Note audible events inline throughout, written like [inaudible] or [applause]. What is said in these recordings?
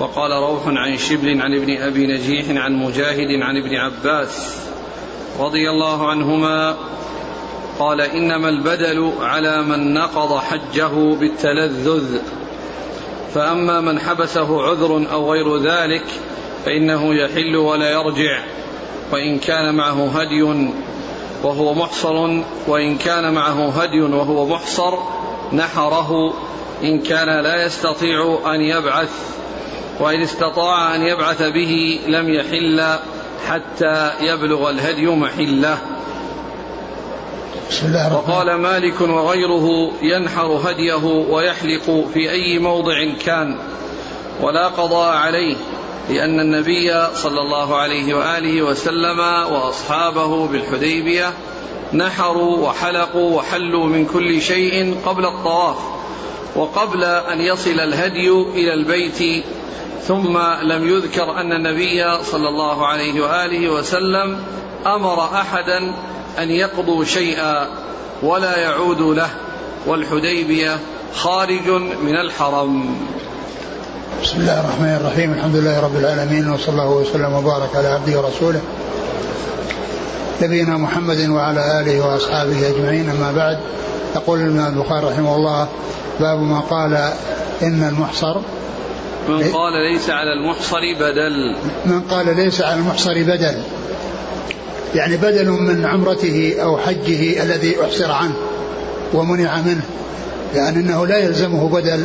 وقال روح عن شبل عن ابن أبي نجيح عن مجاهد عن ابن عباس رضي الله عنهما قال إنما البدل على من نقض حجه بالتلذذ فأما من حبسه عذر أو غير ذلك فإنه يحل ولا يرجع وإن كان معه هدي وهو محصر وإن كان معه هدي وهو محصر نحره إن كان لا يستطيع أن يبعث. وإن استطاع أن يبعث به لم يحل حتى يبلغ الهدي محله. بسم الله وقال مالك وغيره ينحر هديه ويحلق في أي موضع كان ولا قضاء عليه لأن النبي صلى الله عليه وآله وسلم وأصحابه بالحديبية نحروا وحلقوا وحلوا من كل شيء قبل الطواف وقبل أن يصل الهدي إلى البيت ثم لم يذكر أن النبي صلى الله عليه وآله وسلم أمر أحدا أن يقضوا شيئا ولا يعود له والحديبية خارج من الحرم. بسم الله الرحمن الرحيم. الحمد لله رب العالمين وصلى الله وسلم وبارك على عبده ورسوله. نبينا محمد وعلى آله وأصحابه أجمعين أما بعد. يقول الإمام البخاري رحمه الله باب ما قال إن المحصر من قال ليس على المحصر بدل. من قال ليس على المحصر بدل. يعني بدل من عمرته أو حجه الذي أحصر عنه ومنع منه. يعني أنه لا يلزمه بدل.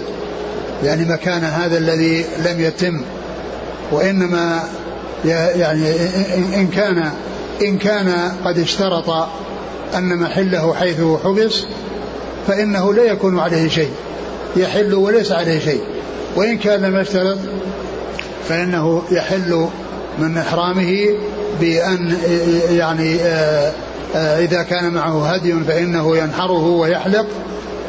يعني مكان هذا الذي لم يتم. وإنما يعني إن كان إن كان قد اشترط أن محله حيث حبس فإنه لا يكون عليه شيء. يحل وليس عليه شيء. وإن كان لم يشترط فإنه يحل من إحرامه بأن يعني إذا كان معه هدي فإنه ينحره ويحلق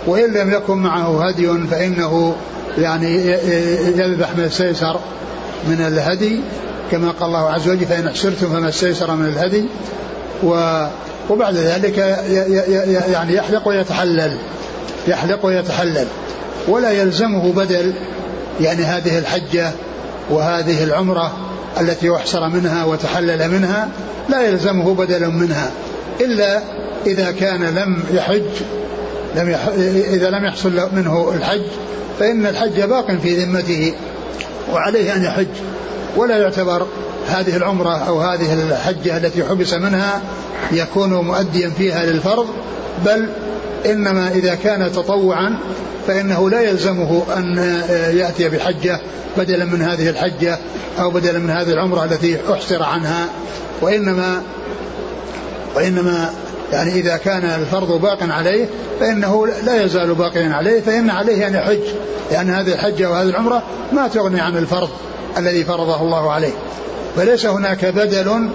وإن لم يكن معه هدي فإنه يعني يذبح ما استيسر من الهدي. كما قال الله عز وجل فإن أحسرتم فما استيسر من الهدي. وبعد ذلك يعني يحلق ويتحلل يحلق ويتحلل ولا يلزمه بدل يعني هذه الحجة وهذه العمرة التي أحصر منها وتحلل منها لا يلزمه بدل منها إلا إذا كان لم يحج لم يح... إذا لم يحصل منه الحج فإن الحج باق في ذمته وعليه أن يحج ولا يعتبر هذه العمرة أو هذه الحجة التي حبس منها يكون مؤديا فيها للفرض بل إنما إذا كان تطوعا فإنه لا يلزمه أن يأتي بحجة بدلا من هذه الحجة أو بدلا من هذه العمرة التي أحصر عنها. وإنما وإنما يعني إذا كان الفرض باق عليه فإنه لا يزال باقيا عليه فإن عليه أن يحج لأن هذه الحجة وهذه العمرة ما تغني عن الفرض الذي فرضه الله عليه. فليس هناك بدل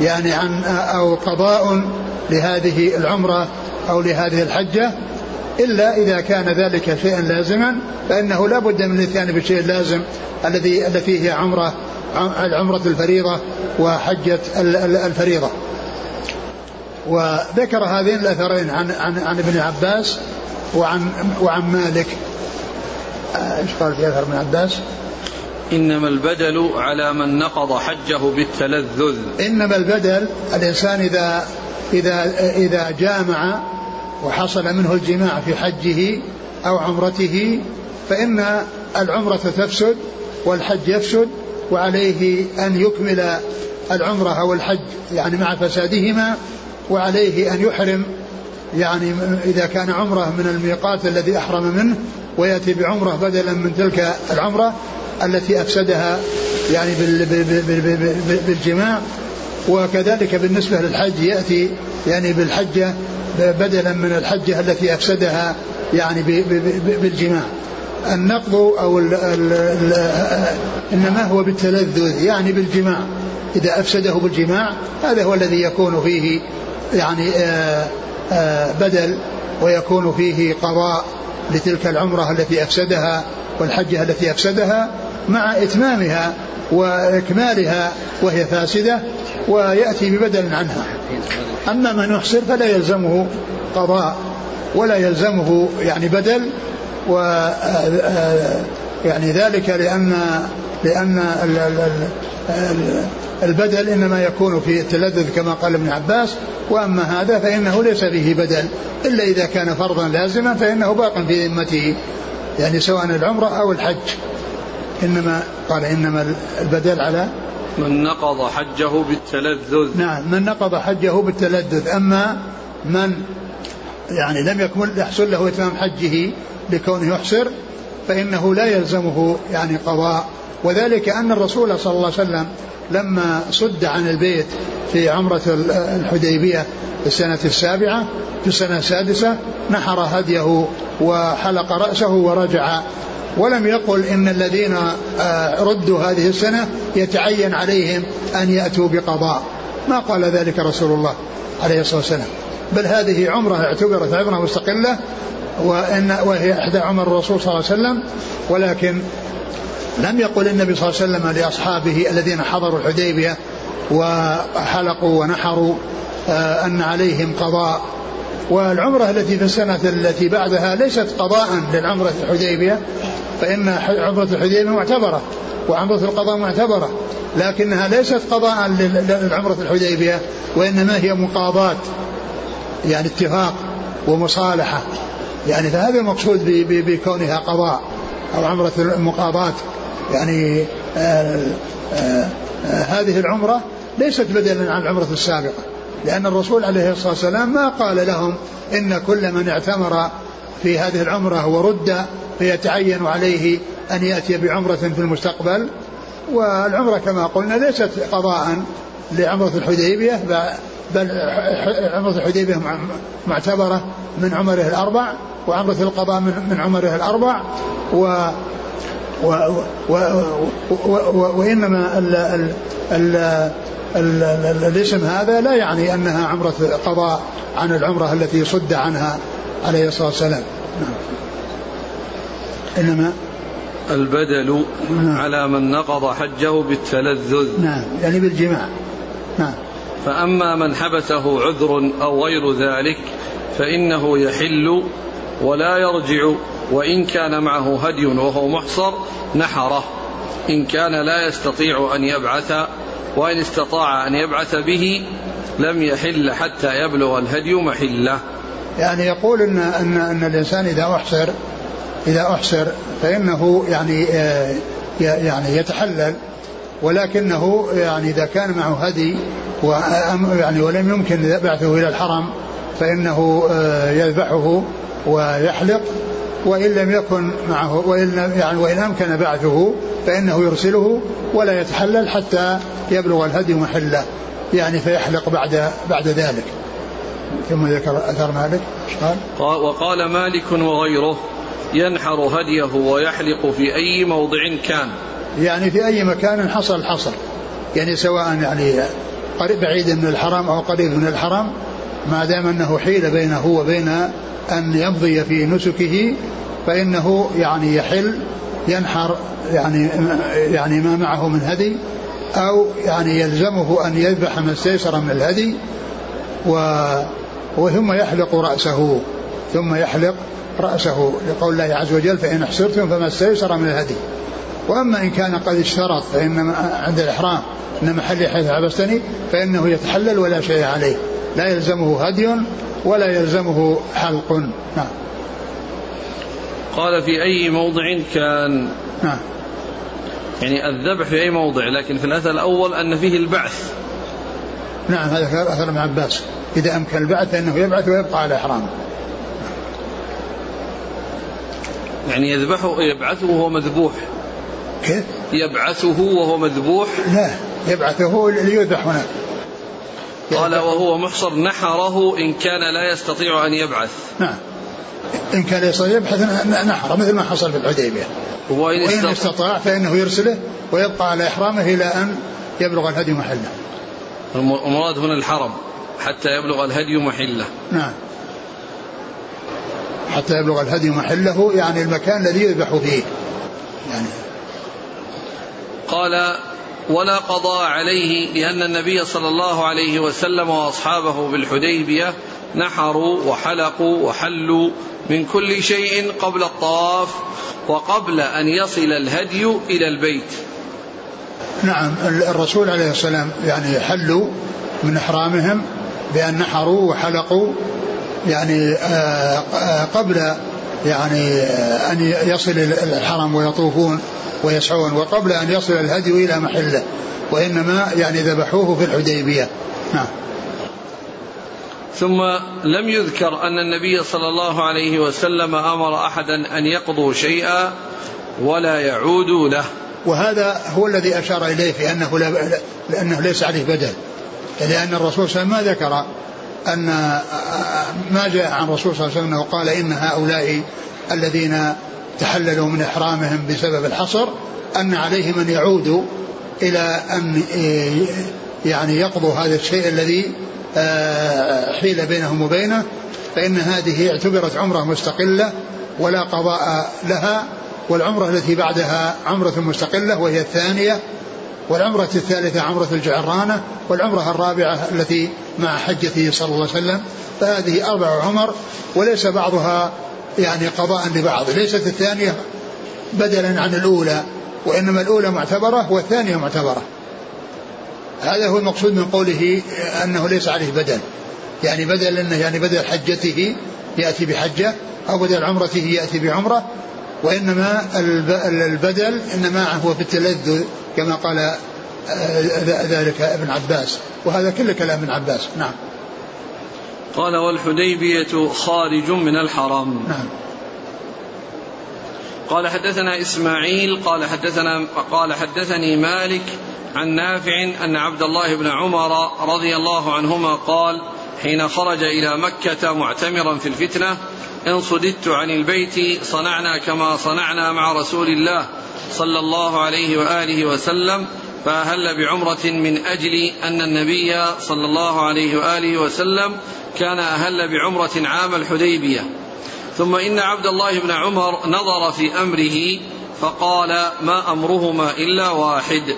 يعني عن أو قضاء لهذه العمرة أو لهذه الحجة إلا إذا كان ذلك شيئا لازما فإنه لا بد من الإتيان بالشيء اللازم الذي التي هي عمرة العمرة الفريضة وحجة الفريضة وذكر هذين الأثرين عن عن عن ابن عباس وعن وعن مالك إيش قال في أثر ابن عباس؟ إنما البدل على من نقض حجه بالتلذذ. إنما البدل الإنسان إذا إذا إذا جامع وحصل منه الجماع في حجه أو عمرته فإن العمرة تفسد والحج يفسد وعليه أن يكمل العمرة أو الحج يعني مع فسادهما وعليه أن يحرم يعني إذا كان عمرة من الميقات الذي أحرم منه ويأتي بعمرة بدلا من تلك العمرة التي أفسدها يعني بالجماع وكذلك بالنسبة للحج يأتي يعني بالحجة بدلا من الحجة التي أفسدها يعني بالجماع. النقض أو ال ال ال إنما هو بالتلذذ يعني بالجماع إذا أفسده بالجماع هذا هو الذي يكون فيه يعني آآ آآ بدل ويكون فيه قضاء لتلك العمرة التي أفسدها والحجة التي أفسدها مع إتمامها وإكمالها وهي فاسدة ويأتي ببدل عنها. أما من يحصر فلا يلزمه قضاء ولا يلزمه يعني بدل و يعني ذلك لأن لأن البدل إنما يكون في التلذذ كما قال ابن عباس وأما هذا فإنه ليس فيه بدل إلا إذا كان فرضا لازما فإنه باق في ذمته. يعني سواء العمرة أو الحج. إنما قال إنما البدل على من نقض حجه بالتلذذ. نعم من نقض حجه بالتلذذ. أما من يعني لم يكمل يحصل له إتمام حجه لكونه يحصر فإنه لا يلزمه يعني قضاء. وذلك أن الرسول صلى الله عليه وسلم لما صد عن البيت في عمرة الحديبية في السنة السابعة في السنة السادسة نحر هديه وحلق رأسه ورجع. ولم يقل إن الذين ردوا هذه السنة يتعين عليهم أن يأتوا بقضاء. ما قال ذلك رسول الله عليه الصلاة والسلام. بل هذه عمرة اعتبرت عمرة مستقلة وإن وهي إحدى عمر الرسول صلى الله عليه وسلم ولكن لم يقل النبي صلى الله عليه وسلم لأصحابه الذين حضروا الحديبية وحلقوا ونحروا أن عليهم قضاء. والعمرة التي في السنة التي بعدها ليست قضاء للعمرة الحديبية فإن عمرة الحديبية معتبرة وعمرة القضاء معتبرة لكنها ليست قضاء للعمرة الحديبية وإنما هي مقاضاة يعني اتفاق ومصالحة. يعني فهذا المقصود بكونها قضاء أو عمرة المقاضاة. يعني آآ آآ هذه العمرة ليست بدلا عن العمرة السابقة. لأن الرسول عليه الصلاة والسلام ما قال لهم إن كل من اعتمر في هذه العمرة ورد فيتعين عليه أن يأتي بعمرة في المستقبل. والعمرة كما قلنا ليست قضاء لعمرة الحديبية بل عمرة الحديبية معتبرة من عمره الأربع وعمرة القضاء من عمره الأربع و و و و وإنما ال ال ال ال ال الاسم هذا لا يعني أنها عمرة قضاء عن العمرة التي صد عنها عليه الصلاة والسلام. نعم. إنما البدل نعم. على من نقض حجه بالتلذذ. نعم. يعني بالجماع. نعم. فأما من حبسه عذر أو غير ذلك فإنه يحل ولا يرجع. وإن كان معه هدي وهو محصر نحره. إن كان لا يستطيع أن يبعث وإن استطاع أن يبعث به لم يحل حتى يبلغ الهدي محله. يعني يقول إن, أن, أن الإنسان إذا أحصر إذا أحصر فإنه يعني يعني يتحلل. ولكنه يعني إذا كان معه هدي يعني ولم يمكن بعثه إلى الحرم فإنه يذبحه ويحلق. وإن لم يكن معه وإن يعني وإن أمكن بعثه فإنه يرسله ولا يتحلل حتى يبلغ الهدي محله. يعني فيحلق بعد بعد ذلك. ثم ذكر أثر مالك. قال؟ وقال مالك وغيره ينحر هديه ويحلق في أي موضع كان. يعني في أي مكان حصل الحصر يعني سواء يعني قريب بعيد من الحرم أو قريب من الحرم ما دام أنه حيل بينه وبين أن يمضي في نسكه فإنه يعني يحل ينحر يعني يعني ما معه من هدي أو يعني يلزمه أن يذبح ما استيسر من الهدي و وثم يحلق رأسه ثم يحلق رأسه لقول الله عز وجل فإن أحصرتم فما استيسر من الهدي. وأما إن كان قد اشترط فإن عند الإحرام أن محلي حيث حبستني فإنه يتحلل ولا شيء عليه. لا يلزمه هدي ولا يلزمه حلق. نعم. قال في أي موضع كان. نعم. يعني الذبح في أي موضع لكن في الأثر الأول أن فيه البعث. نعم هذا أثر ابن عباس إذا أمكن البعث فإنه يبعث ويبقى على إحرامه يعني يذبحه يبعثه وهو مذبوح. كيف؟ يبعثه وهو مذبوح؟ لا يبعثه ليذبح هناك. قال وهو محصر نحره إن كان لا يستطيع أن يبعث. نعم. إن كان يستطيع يبحث نحره مثل ما حصل في الحديبية. وإن, وإن استطاع فإنه يرسله ويبقى على إحرامه إلى أن يبلغ الهدي محله. المراد هنا الحرم حتى يبلغ الهدي محله. نعم. حتى يبلغ الهدي محله يعني المكان الذي يذبح فيه يعني قال ولا قضاء عليه لأن النبي صلى الله عليه وسلم وأصحابه بالحديبية نحروا وحلقوا وحلوا من كل شيء قبل الطواف وقبل أن يصل الهدي إلى البيت. نعم الرسول عليه السلام يعني حلوا من إحرامهم بأن نحروا وحلقوا يعني آه، آه، قبل يعني آه، أن يصل الحرم ويطوفون ويسعون وقبل أن يصل الهدي إلى محله وإنما يعني ذبحوه في الحديبية. نعم. ثم لم يذكر أن النبي صلى الله عليه وسلم أمر أحدا أن يقضوا شيئا ولا يعودوا له. وهذا هو الذي أشار إليه في أنه, لا لأنه ليس عليه بدل. لأن الرسول صلى الله عليه وسلم ما ذكر أن ما جاء عن الرسول صلى الله عليه وسلم قال إن هؤلاء الذين تحللوا من إحرامهم بسبب الحصر أن عليهم أن يعودوا إلى أن يعني يقضوا هذا الشيء الذي حيل بينهم وبينه فإن هذه اعتبرت عمرة مستقلة ولا قضاء لها والعمرة التي بعدها عمرة مستقلة وهي الثانية والعمرة الثالثة عمرة الجعرانة والعمرة الرابعة التي مع حجته صلى الله عليه وسلم فهذه أربع عمر وليس بعضها يعني قضاء لبعض ليست الثانية بدلا عن الأولى وإنما الأولى معتبرة والثانية معتبرة. هذا هو المقصود من قوله أنه ليس عليه بدل. يعني بدل أنه يعني بدل حجته يأتي بحجة أو بدل عمرته يأتي بعمرة وإنما البدل إنما هو في التلذذ كما قال آه، ذلك ابن عباس. وهذا كل كلام ابن عباس. نعم. قال والحديبية خارج من الحرم. نعم. قال حدثنا إسماعيل قال حدثنا قال حدثني مالك عن نافع أن عبد الله بن عمر رضي الله عنهما قال حين خرج إلى مكة معتمرا في الفتنة إن صددت عن البيت صنعنا كما صنعنا مع رسول الله صلى الله عليه وآله وسلم فأهل بعمرة من أجل أن النبي صلى الله عليه وآله وسلم كان أهل بعمرة عام الحديبية. ثم إن عبد الله بن عمر نظر في أمره فقال ما أمرهما إلا واحد.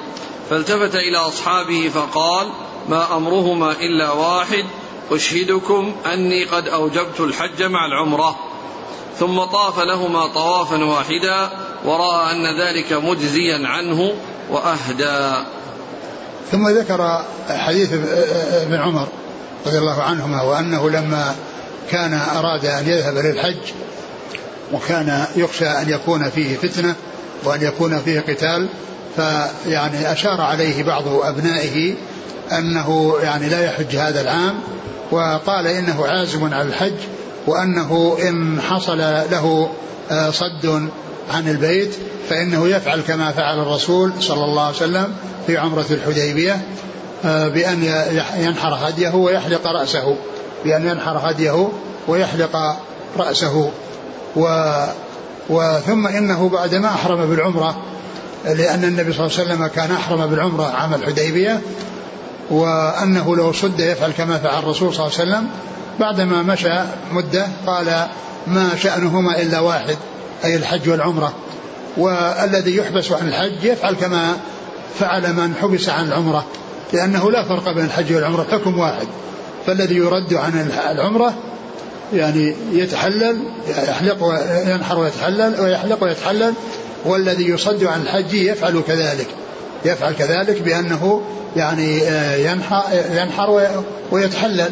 فالتفت إلى أصحابه فقال ما أمرهما إلا واحد. أشهدكم أني قد أوجبت الحج مع العمرة. ثم طاف لهما طوافا واحدا ورأى أن ذلك مجزيا عنه وأهدى. ثم ذكر حديث ابن عمر رضي الله عنهما وأنه لما كان أراد أن يذهب للحج وكان يخشى أن يكون فيه فتنة وأن يكون فيه قتال فيعني أشار عليه بعض أبنائه أنه يعني لا يحج هذا العام وقال إنه عازم على الحج وأنه إن حصل له آه، صد عن البيت فإنه يفعل كما فعل الرسول صلى الله عليه وسلم في عمرة الحديبية آه، بأن ينحر هديه ويحلق رأسه. بأن ينحر هديه ويحلق رأسه. و وثم إنه بعدما أحرم بالعمرة لأن النبي صلى الله عليه وسلم كان أحرم بالعمرة عام الحديبية وأنه لو صد يفعل كما فعل الرسول صلى الله عليه وسلم. بعدما مشى مدة قال ما شأنهما إلا واحد أي الحج والعمرة. والذي يحبس عن الحج يفعل كما فعل من حبس عن العمرة لأنه لا فرق بين الحج والعمرة حكم واحد. فالذي يرد عن العمرة يعني يتحلل يحلق وينحر ويتحلل ويحلق ويتحلل والذي يصد عن الحج يفعل كذلك. يفعل كذلك بأنه يعني آه، ينحر, ويتحلل.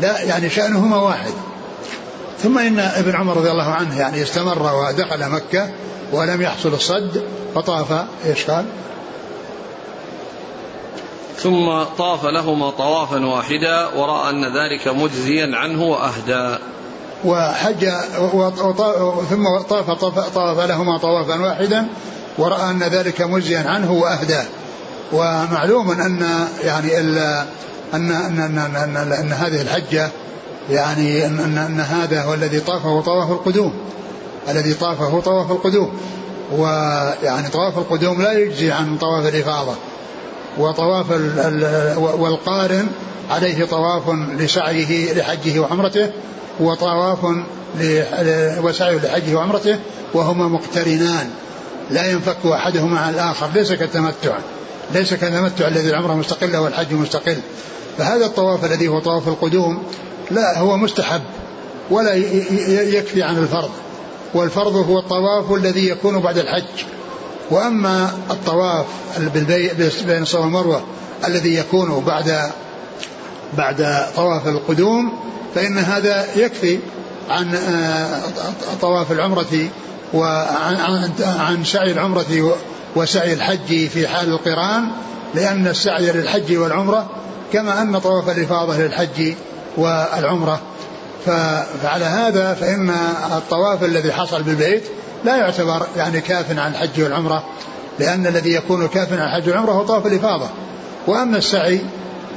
لا يعني شأنهما واحد. ثم إن ابن عمر رضي الله عنه يعني استمر ودخل مكة ولم يحصل الصد فطاف إيش قال؟ ثم طاف لهما طوافا واحدا ورأى أن ذلك مجزيا عنه وأهدى. وحج ثم طاف, طاف, طاف لهما طوافا واحدا ورأى أن ذلك مجزيا عنه وأهدى. ومعلوم أن يعني أن أن أن, أن, أن, أن هذه الحجة يعني أن, أن, أن هذا هو الذي طافه طواف القدوم الذي طافه طواف القدوم. ويعني طواف القدوم لا يجزي عن طواف الإفاضة. وطواف والقارن عليه طواف لسعيه لحجه وعمرته وطواف وسعيه لحجه وعمرته وهما مقترنان. لا ينفك أحدهما عن الآخر. ليس كالتمتع. ليس كالتمتع الذي العمرة مستقلة والحج مستقل. فهذا الطواف الذي هو طواف القدوم لا هو مستحب ولا يكفي عن الفرض. والفرض هو الطواف الذي يكون بعد الحج. وأما الطواف بين الصفا والمروة الذي يكون بعد بعد طواف القدوم فإن هذا يكفي عن آه، طواف العمرة وعن عن سعي العمرة وسعي الحج في حال القران لأن السعي للحج والعمرة كما أن طواف الإفاضة للحج والعمرة. فعلى هذا فإن الطواف الذي حصل بالبيت لا يعتبر يعني كاف عن الحج والعمرة لأن الذي يكون كاف عن الحج والعمرة هو طواف الإفاضة. وأما السعي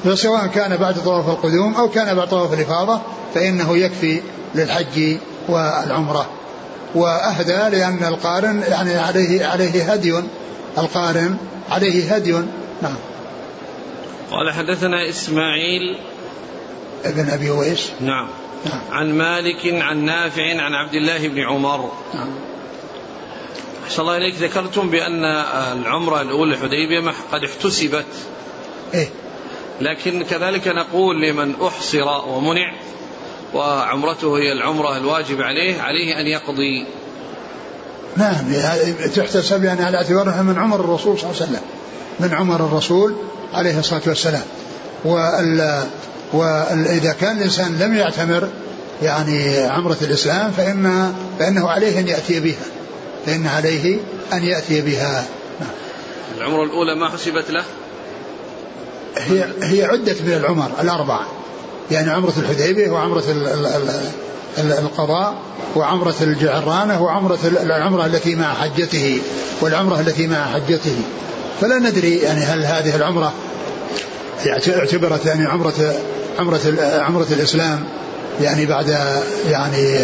فسواء كان بعد طواف القدوم أو كان بعد طواف الإفاضة فإنه يكفي للحج والعمرة. وأهدى لأن القارن يعني عليه عليه هدي القارن عليه هدي. نعم. قال حدثنا إسماعيل ابن أبي ويس. نعم. نعم. عن مالك عن نافع عن عبد الله بن عمر. نعم. أحسن الله إليك ذكرتم بأن العمرة الأولى الحديبية قد احتسبت. إيه. لكن كذلك نقول لمن أحصر ومنع وعمرته هي العمرة الواجب عليه عليه أن يقضي. نعم تحتسب يعني على اعتبارها من عمر الرسول صلى الله عليه وسلم. من عمر الرسول عليه الصلاة والسلام. وإذا كان الإنسان لم يعتمر يعني عمرة الإسلام فإن فإنه عليه أن يأتي بها. فإن عليه أن يأتي بها. نعم. العمرة الأولى ما حسبت له؟ هي هي عدت من العمر الأربعة. يعني عمرة الحديبية وعمرة القضاء وعمرة الجعرانة وعمرة العمرة التي مع حجته والعمرة التي مع حجته. فلا ندري يعني هل هذه العمرة اعتبرت يعني عمرة عمرة عمرة الإسلام يعني بعد يعني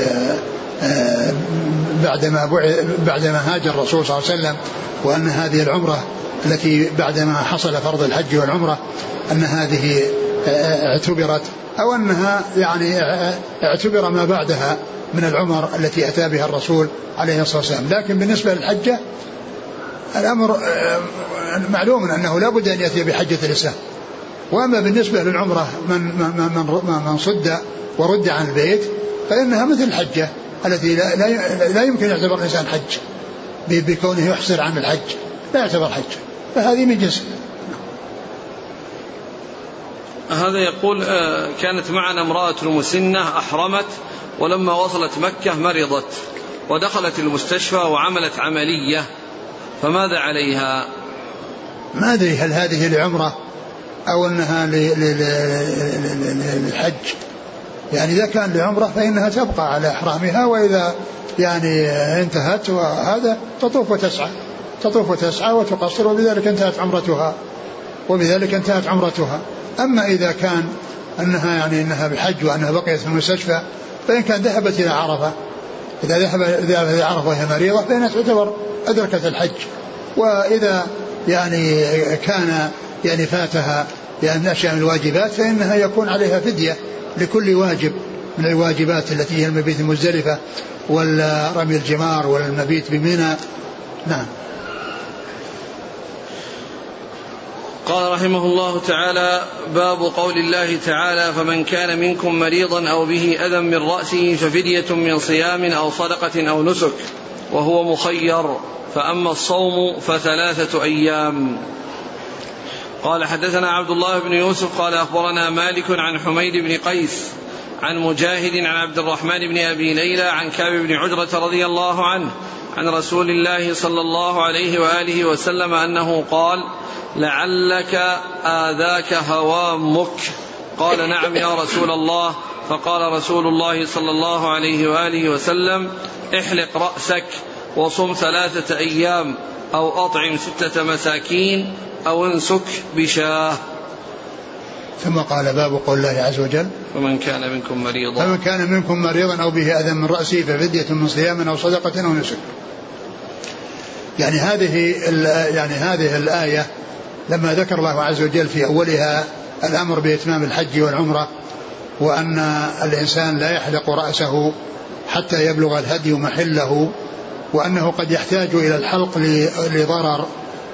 بعدما بعدما هاجر الرسول صلى الله عليه وسلم وأن هذه العمرة التي بعدما حصل فرض الحج والعمرة أن هذه آه، اعتبرت أو أنها يعني آه، اعتبر ما بعدها من العمر التي أتى بها الرسول عليه الصلاة والسلام. لكن بالنسبة للحجة الأمر آه، معلوم أنه لا بد أن يأتي بحجة الإسلام. وأما بالنسبة للعمرة من, من, من, من صد ورد عن البيت فإنها مثل الحجة. التي لا, لا, لا يمكن يعتبر الإنسان حج. بكونه يحصر عن الحج. لا يعتبر حج. فهذه من جنس. هذا يقول آه، كانت معنا امرأة مسنة أحرمت ولما وصلت مكة مرضت ودخلت المستشفى وعملت عملية. فماذا عليها؟ ما أدري هل هذه لعمرة أو أنها للحج. يعني إذا كان لعمرة فإنها تبقى على إحرامها وإذا يعني انتهت وهذا تطوف وتسعى تطوف وتسعى وتقصر وبذلك انتهت عمرتها وبذلك انتهت عمرتها. أما إذا كان أنها يعني أنها بحج وأنها بقيت في المستشفى فإن كان ذهبت إلى عرفة إذا ذهب ذهبت إلى عرفة وهي مريضة فإنها تعتبر أدركت الحج. وإذا يعني كان يعني فاتها يعني أشياء من الواجبات فإنها يكون عليها فدية. لكل واجب من الواجبات التي هي المبيت المزدلفة والرمي الجمار والمبيت بمنى. نعم. قال رحمه الله تعالى باب قول الله تعالى فمن كان منكم مريضا أو به أذى من رأسه ففدية من صيام أو صدقة أو نسك وهو مخير فأما الصوم فثلاثة أيام. قال حدثنا عبد الله بن يوسف قال أخبرنا مالك عن حميد بن قيس عن مجاهد عن عبد الرحمن بن أبي ليلى عن كعب بن عجرة رضي الله عنه عن رسول الله صلى الله عليه وآله وسلم أنه قال لعلك آذاك هوامك. قال نعم يا رسول الله. فقال رسول الله صلى الله عليه وآله وسلم احلق رأسك وصم ثلاثة أيام أو أطعم ستة مساكين أو انسك بشاه. ثم قال باب قول الله عز وجل فمن كان منكم مريضا. فمن كان منكم مريضا أو به أذى من رأسه ففدية من صيام أو صدقة أو نسك. يعني هذه يعني هذه الآية لما ذكر الله عز وجل في أولها الأمر بإتمام الحج والعمرة وأن الإنسان لا يحلق رأسه حتى يبلغ الهدي محله وأنه قد يحتاج إلى الحلق لضرر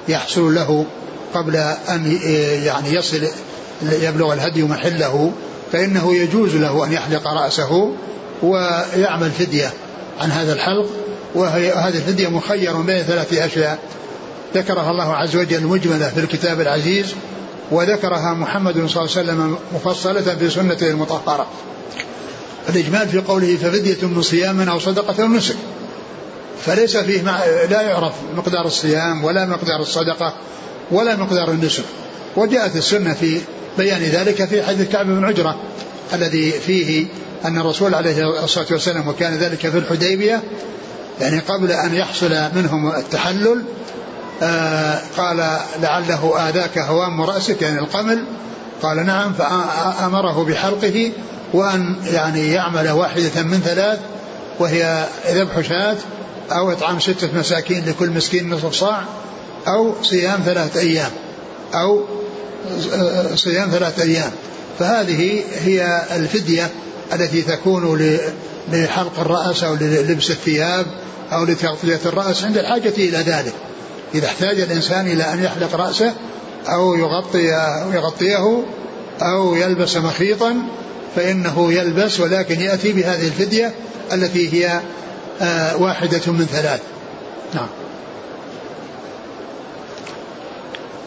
يحصل له قبل أن يعني يصل يبلغ الهدي محله فإنه يجوز له أن يحلق رأسه ويعمل فدية عن هذا الحلق. وهذه الفدية مخير بين ثلاث أشياء. ذكرها الله عز وجل مجملة في الكتاب العزيز وذكرها محمد صلى الله عليه وسلم مفصلة في سنته المطهرة. الإجمال في قوله ففدية من صيام أو صدقة أو نسك. فليس فيه مع لا يعرف مقدار الصيام ولا مقدار الصدقة. ولا مقدار النسك. وجاءت السنة في بيان ذلك في حديث كعب بن عجرة الذي فيه أن الرسول عليه الصلاة والسلام وكان ذلك في الحديبية يعني قبل أن يحصل منهم التحلل آه قال لعله آذاك هوام رأسك يعني القمل. قال نعم فأمره بحلقه وأن يعني يعمل واحدة من ثلاث وهي ذبح شاة أو إطعام ستة مساكين لكل مسكين نصف صاع. أو صيام ثلاثة أيام أو صيام ثلاثة أيام. فهذه هي الفدية التي تكون لحلق الرأس أو للبس الثياب أو لتغطية الرأس عند الحاجة إلى ذلك. إذا احتاج الإنسان إلى أن يحلق رأسه أو يغطي يغطيه أو يلبس مخيطا فإنه يلبس ولكن يأتي بهذه الفدية التي هي آه، واحدة من ثلاث. نعم.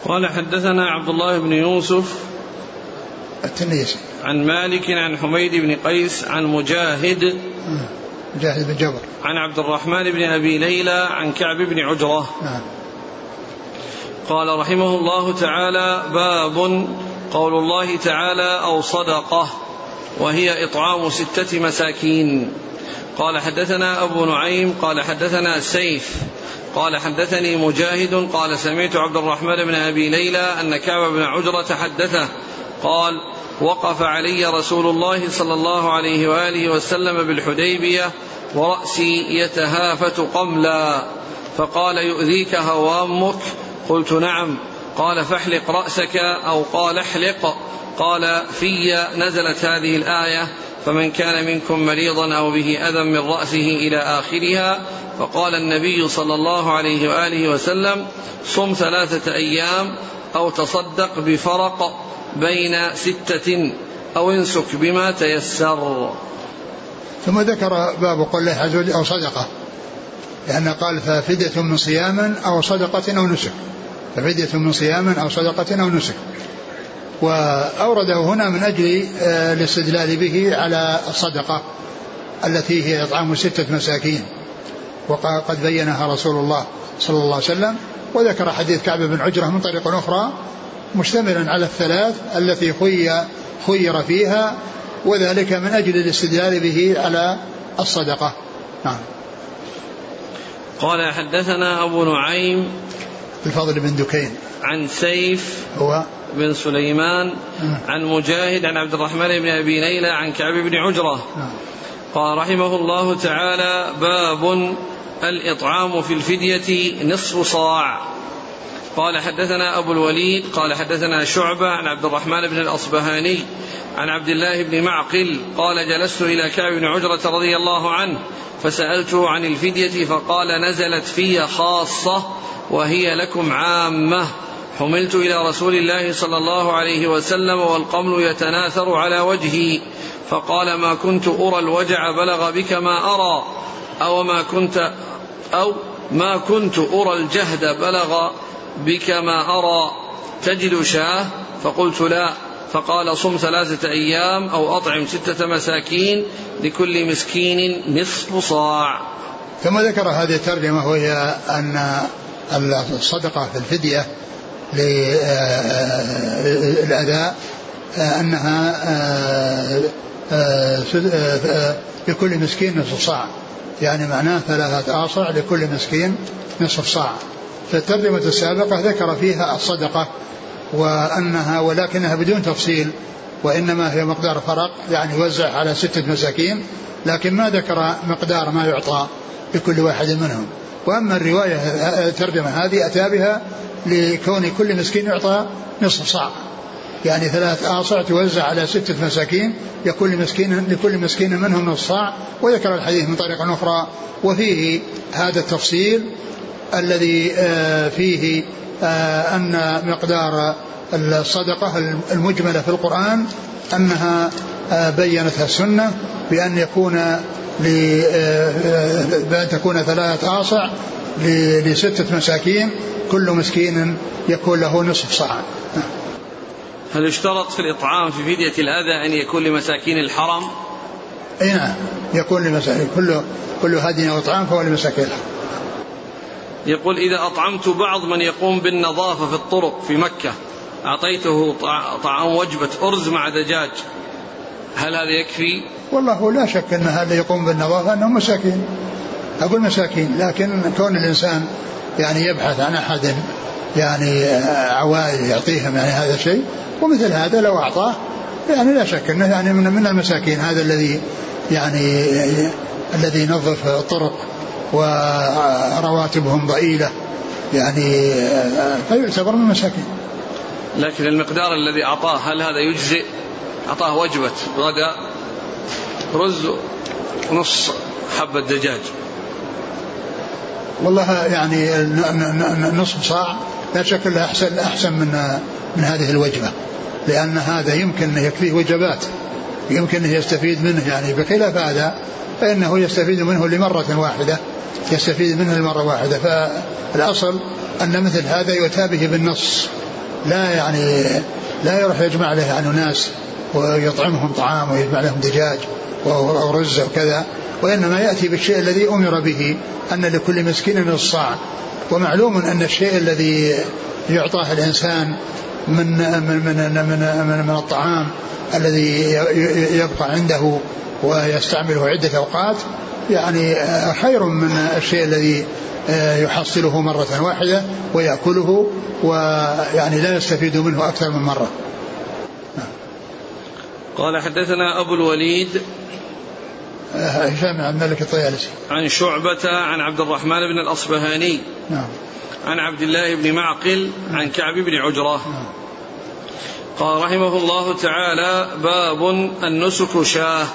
قال حدثنا عبد الله بن يوسف التنيسي عن مالك عن حميد بن قيس عن مجاهد مجاهد بن جبر. عن عبد الرحمن بن أبي ليلى عن كعب بن عجرة. نعم. قال رحمه الله تعالى باب قول الله تعالى أو صدقة وهي إطعام ستة مساكين. قال حدثنا أبو نعيم قال حدثنا سيف قال حدثني مجاهد قال سمعت عبد الرحمن بن أبي ليلى أن كعب بن عجرة حدثه قال وقف علي رسول الله صلى الله عليه وآله وسلم بالحديبية ورأسي يتهافت قملا. فقال يؤذيك هوامك؟ قلت نعم. قال فاحلق رأسك أو قال احلق. قال في نزلت هذه الآية. فمن كان منكم مريضا أو به أذى من رأسه إلى آخرها فقال النبي صلى الله عليه وآله وسلم صم ثلاثة أيام أو تصدق بفرق بين ستة أو انسك بما تيسر. ثم ذكر باب قول الله عز وجل أو صدقة لأنه قال ففدية من صيام أو صدقة أو نسك. ففدية من صيام أو صدقة أو نسك. وأورده هنا من أجل آه، الاستدلال به على الصدقة التي هي إطعام ستة مساكين. وقد بينها رسول الله صلى الله عليه وسلم وذكر حديث كعب بن عجرة من طريق أخرى مشتملا على الثلاث التي خي خير فيها وذلك من أجل الاستدلال به على الصدقة. نعم. قال حدثنا أبو نعيم الفضل بن دكين. عن سيف هو بن سليمان. عن مجاهد عن عبد الرحمن بن أبي ليلى عن كعب بن عجرة. قال رحمه الله تعالى باب الإطعام في الفدية نصف صاع قال حدثنا أبو الوليد قال حدثنا شعبة عن عبد الرحمن بن الأصبهاني عن عبد الله بن معقل قال جلست إلى كعب بن عجرة رضي الله عنه فسألته عن الفدية فقال نزلت في خاصة وهي لكم عامة حملت إلى رسول الله صلى الله عليه وسلم والقمل يتناثر على وجهي فقال ما كنت أرى الوجع بلغ بك ما أرى أو ما كنت أو ما كنت أرى الجهد بلغ بك ما أرى تجد شاه؟ فقلت لا. فقال صم ثلاثة أيام أو أطعم ستة مساكين لكل مسكين نصف صاع. ثم ذكر هذه الترجمة وهي أن الصدقة في الفدية للأداء أنها لكل مسكين نصف صاع. يعني معناه ثلاثة آصع لكل مسكين نصف صاع. في الترجمة السابقة ذكر فيها الصدقة وأنها ولكنها بدون تفصيل وإنما هي مقدار فرق يعني يوزع على ستة مساكين لكن ما ذكر مقدار ما يعطى لكل واحد منهم. وأما الرواية الترجمة هذه أتى بها لكون كل مسكين يعطى نصف صاع. يعني ثلاث آصع توزع على ستة مساكين يكون مسكين لكل مسكين منهم نصف صاع. وذكر الحديث من طريق أخرى. وفيه هذا التفصيل الذي آه، فيه آه، أن مقدار الصدقة المجملة في القرآن أنها آه، بينتها السنة بأن يكون بأن تكون ثلاثة آصع لستة مساكين. كل مسكين يكون له نصف صاع هل يشترط في الإطعام في فدية الأذى أن يكون لمساكين الحرم؟ أي نعم يكون لمساكين كل كل هدي أو إطعام فهو لمساكين الحرم يقول إذا أطعمت بعض من يقوم بالنظافة في الطرق في مكة أعطيته طعام وجبة أرز مع دجاج هل هذا يكفي؟ والله لا شك أن هذا يقوم بالنظافة أنهم مساكين أقول مساكين لكن كون الإنسان يعني يبحث عن أحد يعني عوائل يعطيهم يعني هذا الشيء ومثل هذا لو أعطاه يعني لا شك أنه يعني من, من المساكين هذا الذي يعني الذي ينظف الطرق ورواتبهم ضئيلة يعني فيعتبر من المساكين. لكن المقدار الذي أعطاه هل هذا يجزئ؟ أعطاه وجبة غداء رز ونص حبة دجاج. والله يعني نصف صاع لا شك إنه احسن أحسن من من هذه الوجبة لأن هذا يمكن يكفيه وجبات يمكن أن يستفيد منه يعني بخلاف هذا فإنه يستفيد منه لمرة واحدة يستفيد منه لمرة واحدة. فالأصل أن مثل هذا يؤتى به بالنص لا يعني لا يروح يجمع له يعني ناس ويطعمهم طعام ويجمع لهم دجاج أو رز أو كذا. وإنما يأتي بالشيء الذي أمر به أن لكل مسكين نص صاع ومعلوم أن الشيء الذي يعطاه الإنسان من من من من, من, من الطعام الذي يبقى عنده ويستعمله عدة أوقات يعني خير من الشيء الذي يحصله مرة واحدة ويأكله ويعني لا يستفيد منه أكثر من مرة. قال حدثنا أبو الوليد هشام عن مالك الطيالسي. عن شعبة عن عبد الرحمن بن الأصبهاني. نعم. عن عبد الله بن معقل عن كعب بن عجرة. نعم. قال رحمه الله تعالى باب النسك شاه.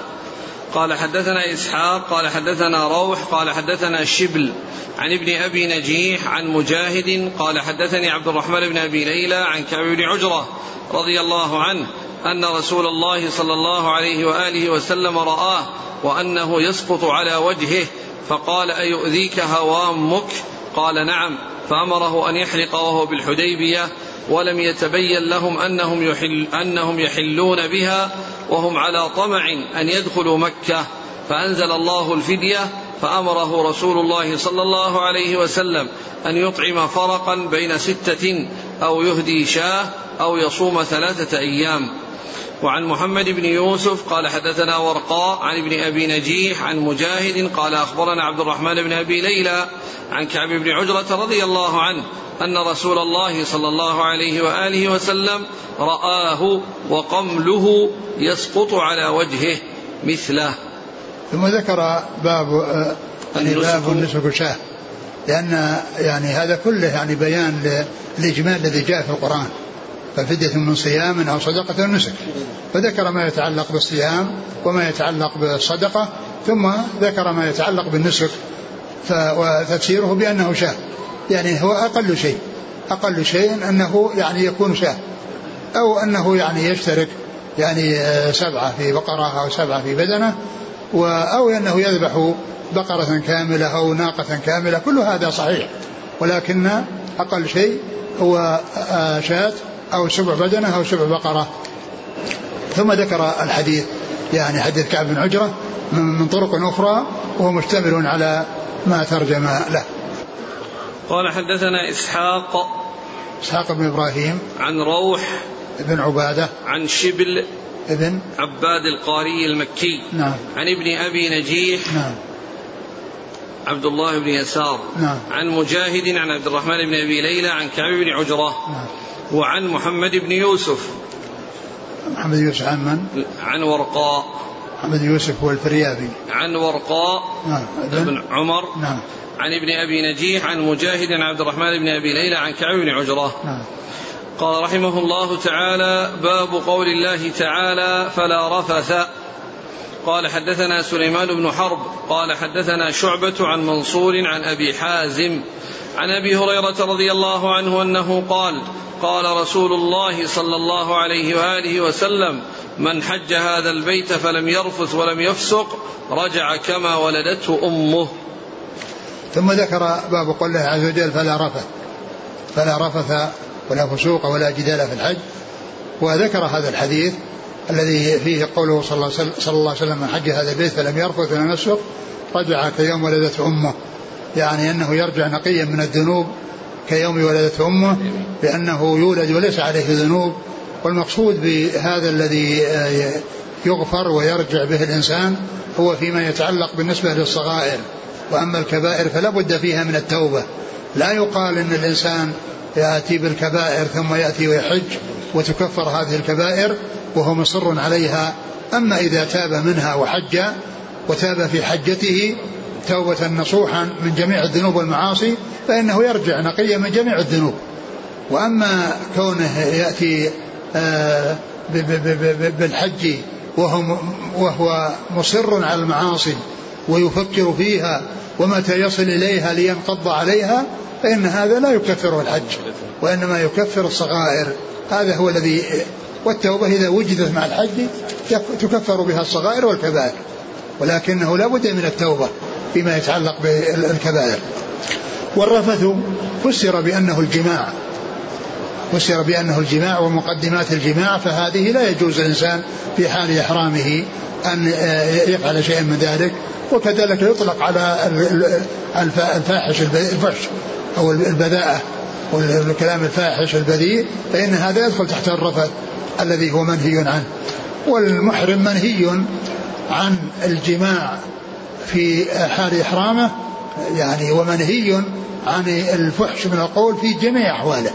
قال حدثنا إسحاق قال حدثنا روح قال حدثنا شبل. عن ابن أبي نجيح عن مجاهد قال حدثني عبد الرحمن بن أبي ليلى عن كعب بن عجرة رضي الله عنه. أن رسول الله صلى الله عليه وآله وسلم رآه وأنه يسقط على وجهه فقال أيؤذيك هوامك؟ قال نعم. فأمره أن يحلق وهو بالحديبية ولم يتبين لهم أنهم, يحل أنهم يحلون بها وهم على طمع أن يدخلوا مكة. فأنزل الله الفدية فأمره رسول الله صلى الله عليه وسلم أن يطعم فرقا بين ستة أو يهدي شاة أو يصوم ثلاثة أيام. وعن محمد بن يوسف قال حدثنا ورقاء عن ابن أبي نجيح عن مجاهد قال أخبرنا عبد الرحمن بن أبي ليلى عن كعب بن عجرة رضي الله عنه أن رسول الله صلى الله عليه وآله وسلم رآه وقمله يسقط على وجهه مثله. ثم ذكر باب يعني باب النسك شاه لأن يعني هذا كله يعني بيان للاجمال الذي جاء في القرآن. ففدية من صيام أو صدقة نسك. فذكر ما يتعلق بالصيام وما يتعلق بالصدقة ثم ذكر ما يتعلق بالنسك وتفسيره بأنه شاة. يعني هو أقل شيء. أقل شيء أنه يعني يكون شاة. أو أنه يعني يشترك يعني سبعة في بقرة أو سبعة في بدنة أو أنه يذبح بقرة كاملة أو ناقة كاملة. كل هذا صحيح. ولكن أقل شيء هو شاة. أو سبع بدنة أو سبع بقرة. ثم ذكر الحديث يعني حديث كعب بن عجرة من طرق أخرى وهو مشتمل على ما ترجم له. قال حدثنا إسحاق إسحاق بن إبراهيم عن روح بن عبادة عن شبل ابن عباد القاري المكي نعم. عن ابن أبي نجيح نعم. عبد الله بن يسار نعم. عن مجاهد عن عبد الرحمن بن أبي ليلى عن كعب بن عجرة نعم. وعن محمد بن يوسف. محمد يوسف عن من؟ عن ورقاء. محمد يوسف هو الفريابي. عن ورقاء نعم. بن عمر. نعم. عن ابن أبي نجيح عن مجاهد عن عبد الرحمن بن أبي ليلى عن كعب بن عجرة. نعم. قال رحمه الله تعالى باب قول الله تعالى فلا رفث قال حدثنا سليمان بن حرب قال حدثنا شعبة عن منصور عن أبي حازم عن أبي هريرة رضي الله عنه أنه قال قال رسول الله صلى الله عليه وآله وسلم من حج هذا البيت فلم يرفث ولم يفسق رجع كما ولدته أمه. ثم ذكر باب قول الله عز وجل فلا رفث فلا رفث ولا فسوق ولا جدال في الحج. وذكر هذا الحديث الذي فيه قوله صلى الله, عليه وسلم من حج هذا البيت فلم يرفث ولم يفسق رجع كيوم ولدته أمه. يعني أنه يرجع نقيا من الذنوب كيوم ولدته أمه لأنه يولد وليس عليه ذنوب. والمقصود بهذا الذي يغفر ويرجع به الإنسان هو فيما يتعلق بالنسبة للصغائر. وأما الكبائر فلا بد فيها من التوبة. لا يقال إن الإنسان يأتي بالكبائر ثم يأتي ويحج وتكفر هذه الكبائر. وهو مصر عليها أما إذا تاب منها وحج وتاب في حجته توبة نصوحا من جميع الذنوب والمعاصي فإنه يرجع نقيا من جميع الذنوب. وأما كونه يأتي آه، بالحج وهو, وهو مصر على المعاصي ويفكر فيها ومتى يصل إليها لينقض عليها فإن هذا لا يكفر الحج وإنما يكفر الصغائر. هذا هو الذي والتوبة إذا وجدت مع الحج تكفر بها الصغائر والكبائر. ولكنه لا بد من التوبة فيما يتعلق بالكبائر. والرفث فسر بأنه الجماع. فسر بأنه الجماع ومقدمات الجماع فهذه لا يجوز الإنسان في حال إحرامه أن يفعل شيئا من ذلك. وكذلك يطلق على الفاحش الفحش أو البذاءة والكلام الفاحش البذيء فإن هذا يدخل تحت الرفث. الذي هو منهي عنه. والمحرم منهي عن الجماع في حال إحرامه يعني ومنهي عن الفحش من القول في جميع أحواله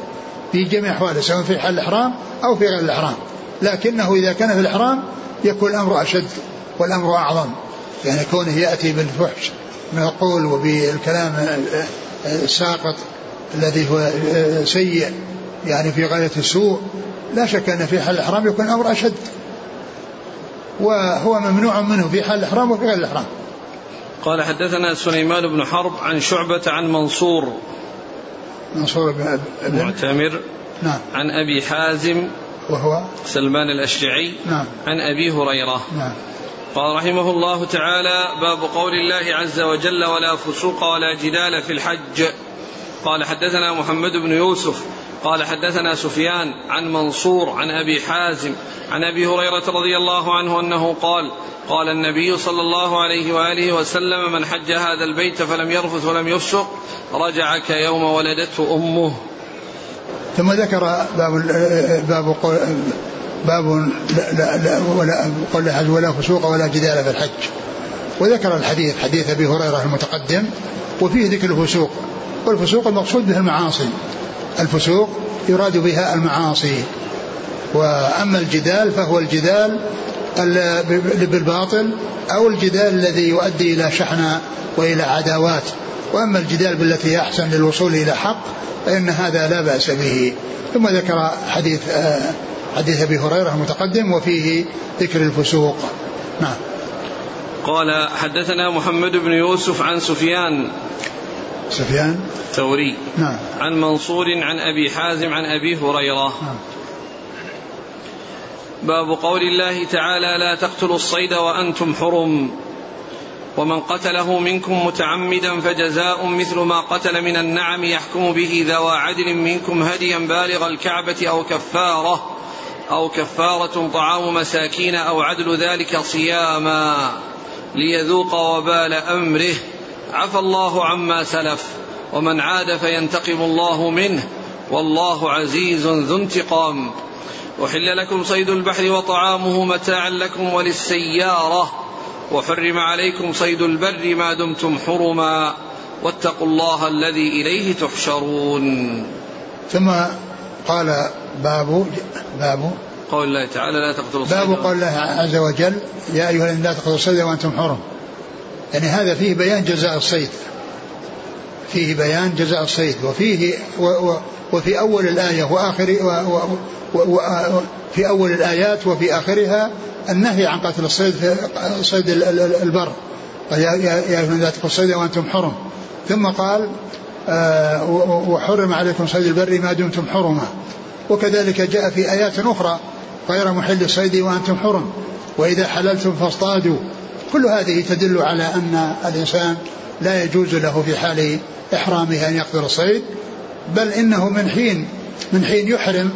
في جميع أحواله سواء في حال الإحرام أو في غير الإحرام. لكنه إذا كان في الإحرام يكون الأمر أشد والأمر أعظم يعني كونه يأتي بالفحش من القول وبالكلام الساقط الذي هو سيء يعني في غاية السوء. لا شك أن في حال الإحرام يكون الأمر أشد. وهو ممنوع منه في حال الإحرام وفي غير الإحرام. قال حدثنا سليمان بن حرب عن شعبة عن منصور. منصور بن معتمر. نعم. عن أبي حازم. وهو؟ سلمان الأشجعي. نعم. عن أبي هريرة. نعم. قال رحمه الله تعالى باب قول الله عز وجل ولا فسوق ولا جدال في الحج. قال حدثنا محمد بن يوسف قال حدثنا سفيان عن منصور عن أبي حازم عن أبي هريرة رضي الله عنه أنه قال قال النبي صلى الله عليه وآله وسلم من حج هذا البيت فلم يرفث ولم يفسق رجع كيوم ولدته أمه. ثم ذكر باب باب باب لا لا ولا قول عز ولا فسوق ولا جدال في الحج. وذكر الحديث حديث أبي هريرة المتقدم وفيه ذكر الفسوق والفسوق المقصود به المعاصي الفسوق يراد بها المعاصي. وأما الجدال فهو الجدال بالباطل أو الجدال الذي يؤدي إلى شحنة وإلى عداوات. وأما الجدال بالتي أحسن للوصول إلى حق فإن هذا لا بأس به. ثم ذكر حديث آه، حديث أبي هريرة المتقدم وفيه ذكر الفسوق. نعم. قال حدثنا محمد بن يوسف عن سفيان سفيان؟ ثوري. نعم. عن منصور عن أبي حازم عن أبي هريرة. نعم. باب قول الله تعالى لا تقتلوا الصيد وأنتم حرم. ومن قتله منكم متعمدا فجزاء مثل ما قتل من النعم يحكم به ذوى عدل منكم هديا بالغ الكعبة أو كفارة أو كفارة طعام مساكين أو عدل ذلك صياما ليذوق وبال أمره. عفى الله عما سلف ومن عاد فينتقم الله منه والله عزيز ذو انتقام. أحل لكم صيد البحر وطعامه متاعا لكم وللسيارة وحرم عليكم صيد البر ما دمتم حرما واتقوا الله الذي إليه تحشرون. ثم قال باب باب. قول الله تعالى لا تقتلوا الصيد. باب قول الله عز وجل يا أيها الذين لا تقتلوا الصيد وأنتم حرم. يعني هذا فيه بيان جزاء الصيد. فيه بيان جزاء الصيد وفيه و و وفي أول الآية وآخر و و و في أول الآيات وفي آخرها النهي عن قتل الصيد في صيد البر. يا أيها الذين لا الصيد وأنتم حرم. ثم قال آه وحرم عليكم صيد البر ما دمتم حرما. وكذلك جاء في آيات أخرى غير محل الصيد وأنتم حرم. وإذا حللتم فاصطادوا. كل هذه تدل على أن الإنسان لا يجوز له في حال إحرامه أن يقتل الصيد بل إنه من حين من حين يحرم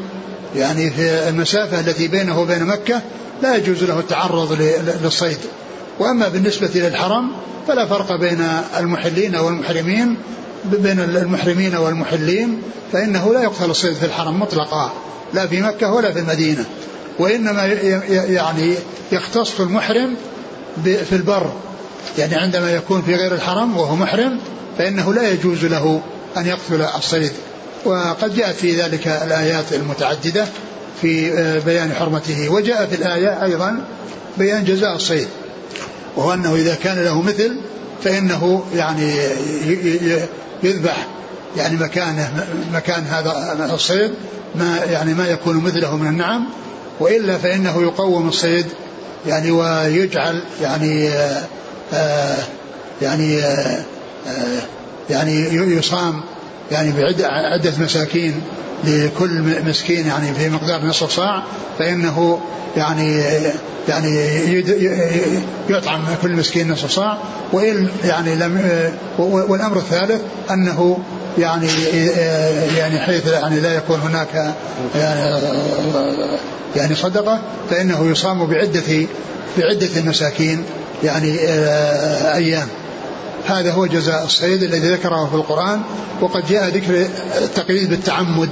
يعني في المسافة التي بينه وبين مكة لا يجوز له التعرض للصيد. وأما بالنسبة للحرم فلا فرق بين المحلين والمحرمين بين المحرمين والمحلين فإنه لا يقتل الصيد في الحرم مطلقا لا في مكة ولا في المدينة. وإنما يعني يختص المحرم في البر. يعني عندما يكون في غير الحرم وهو محرم فإنه لا يجوز له أن يقتل الصيد. وقد جاءت في ذلك الآيات المتعددة في آه، بيان حرمته. وجاء في الآية أيضا بيان جزاء الصيد. وهو أنه إذا كان له مثل فإنه يعني يذبح. يعني مكانه مكان هذا الصيد ما يعني ما يكون مثله من النعم. وإلا فإنه يقوم الصيد يعني ويجعل يعني آه، آآ يعني آه، يعني يصام يعني بعدة مساكين لكل مسكين يعني في مقدار نصف صاع فإنه يعني يعني يطعم كل مسكين نصف صاع. وإن يعني لم والأمر الثالث أنه يعني يعني حيث يعني لا يكون هناك يعني, يعني صدقة فإنه يصام بعدة بعدة المساكين يعني أيام. هذا هو جزاء الصيد الذي ذكره في القرآن وقد جاء ذكر التقييد بالتعمد.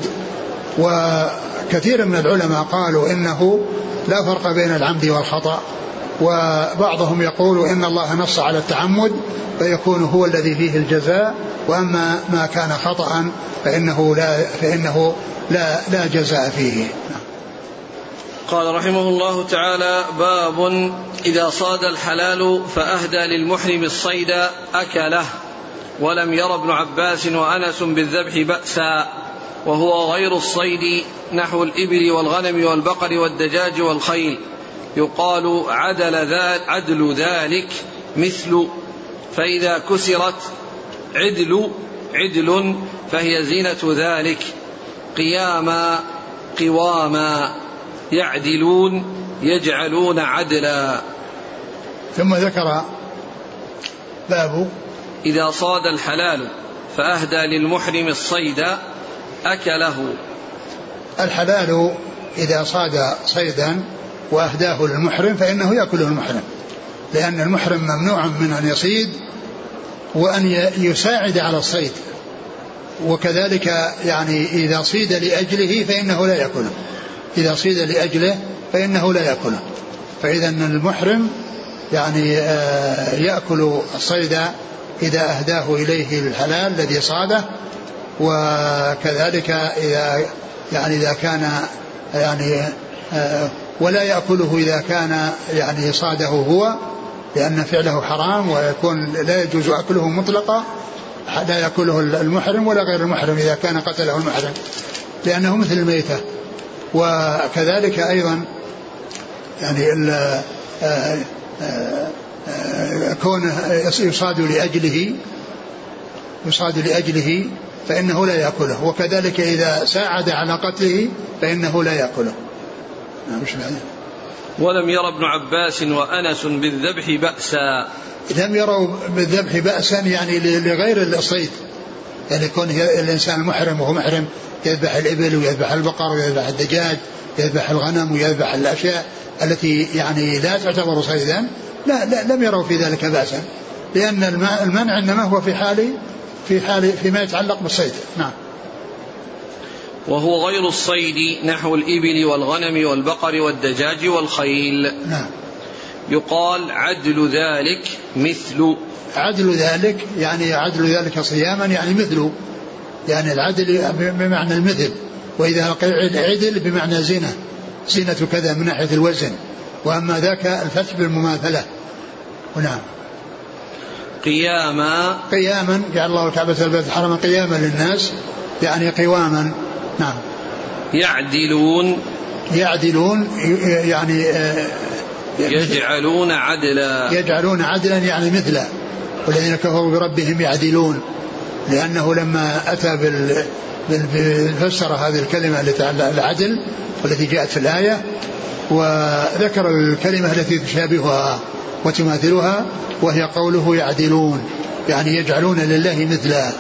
وكثير من العلماء قالوا إنه لا فرق بين العمد والخطأ وبعضهم يقول إن الله نص على التعمد فيكون هو الذي فيه الجزاء وأما ما كان خطأ فإنه لا فإنه لا لا جزاء فيه. قال رحمه الله تعالى باب إذا صاد الحلال فأهدى للمحرم الصيد أكله. ولم ير ابن عباس وأنس بالذبح بأسا. وهو غير الصيد نحو الإبل والغنم والبقر والدجاج والخيل. يقال عدل, ذا عدل ذلك مثل فإذا كسرت عدل عدل فهي زينة ذلك. قياما قواما يعدلون يجعلون عدلا. ثم ذكر باب إذا صاد الحلال فأهدى للمحرم الصيد أكله. الحلال إذا صاد صيدا وأهداه للمحرم فإنه يأكله المحرم لأن المحرم ممنوع من أن يصيد وأن يساعد على الصيد. وكذلك يعني إذا صيد لأجله فإنه لا يأكله إذا صيد لأجله فإنه لا يأكله فإذا المحرم يعني آه، يأكل الصيد إذا أهداه إليه الحلال الذي صاده. وكذلك إذا يعني إذا كان يعني آه، ولا يأكله إذا كان يعني صاده هو. لأن فعله حرام ويكون لا يجوز أكله مطلقا لا يأكله المحرم ولا غير المحرم إذا كان قتله المحرم لأنه مثل الميتة. وكذلك أيضا يعني ال آه، آه، كونه يصاد لأجله يصاد لأجله فإنه لا يأكله. وكذلك إذا ساعد على قتله فإنه لا يأكله. نعم ولم ير ابن عباس وأنس بالذبح بأسا. لم يروا بالذبح بأسا يعني لغير الصيد. يعني يكون الإنسان المحرم وهو محرم يذبح الإبل ويذبح البقر ويذبح الدجاج يذبح الغنم ويذبح الأشياء التي يعني لا تعتبر صيدا لا, لا لم يروا في ذلك بأسا. لأن المنع إنما هو في حال في حال فيما يتعلق بالصيد. نعم. وهو غير الصيد نحو الإبل والغنم والبقر والدجاج والخيل. نعم. يقال عدل ذلك مثل. عدل ذلك يعني عدل ذلك صياما يعني مثله. يعني العدل بمعنى المثل. وإذا عدل بمعنى زنا. زينة كذا من ناحية الوزن. وأما ذاك الفتح بالمماثلة. ونعم قياما. قياما جعل الله الكعبة البيت الحرام قياما للناس. يعني قواما. نعم. يعدلون. يعدلون يعني يجعلون عدلا. يجعلون عدلا يعني مثلا والذين كفروا بربهم يعدلون لأنه لما أتى بال فسر هذه الكلمة التي العدل والتي جاءت في الآية وذكر الكلمة التي تشابهها وتماثلها وهي قوله يعدلون يعني يجعلون لله مثلا.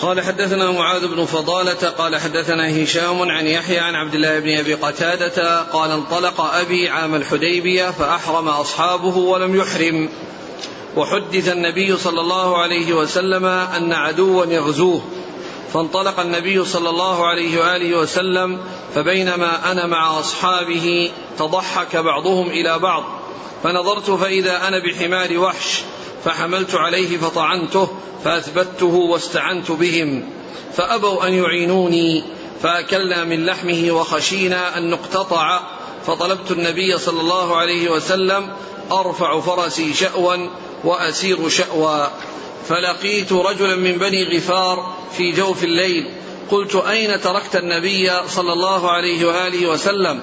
قال حدثنا معاذ بن فضالة قال حدثنا هشام عن يحيى عن عبد الله بن أبي قتادة قال انطلق أبي عام الحديبية فأحرم أصحابه ولم يحرم. وحدث النبي صلى الله عليه وسلم أن عدوا يغزوه فانطلق النبي صلى الله عليه وآله وسلم فبينما أنا مع أصحابه تضحك بعضهم إلى بعض. فنظرت فإذا أنا بحمار وحش فحملت عليه فطعنته فأثبته واستعنت بهم فأبوا أن يعينوني فأكلنا من لحمه وخشينا أن نقتطع فطلبت النبي صلى الله عليه وسلم أرفع فرسي شأوا وأسير شأوا فلقيت رجلا من بني غفار في جوف الليل قلت أين تركت النبي صلى الله عليه وآله وسلم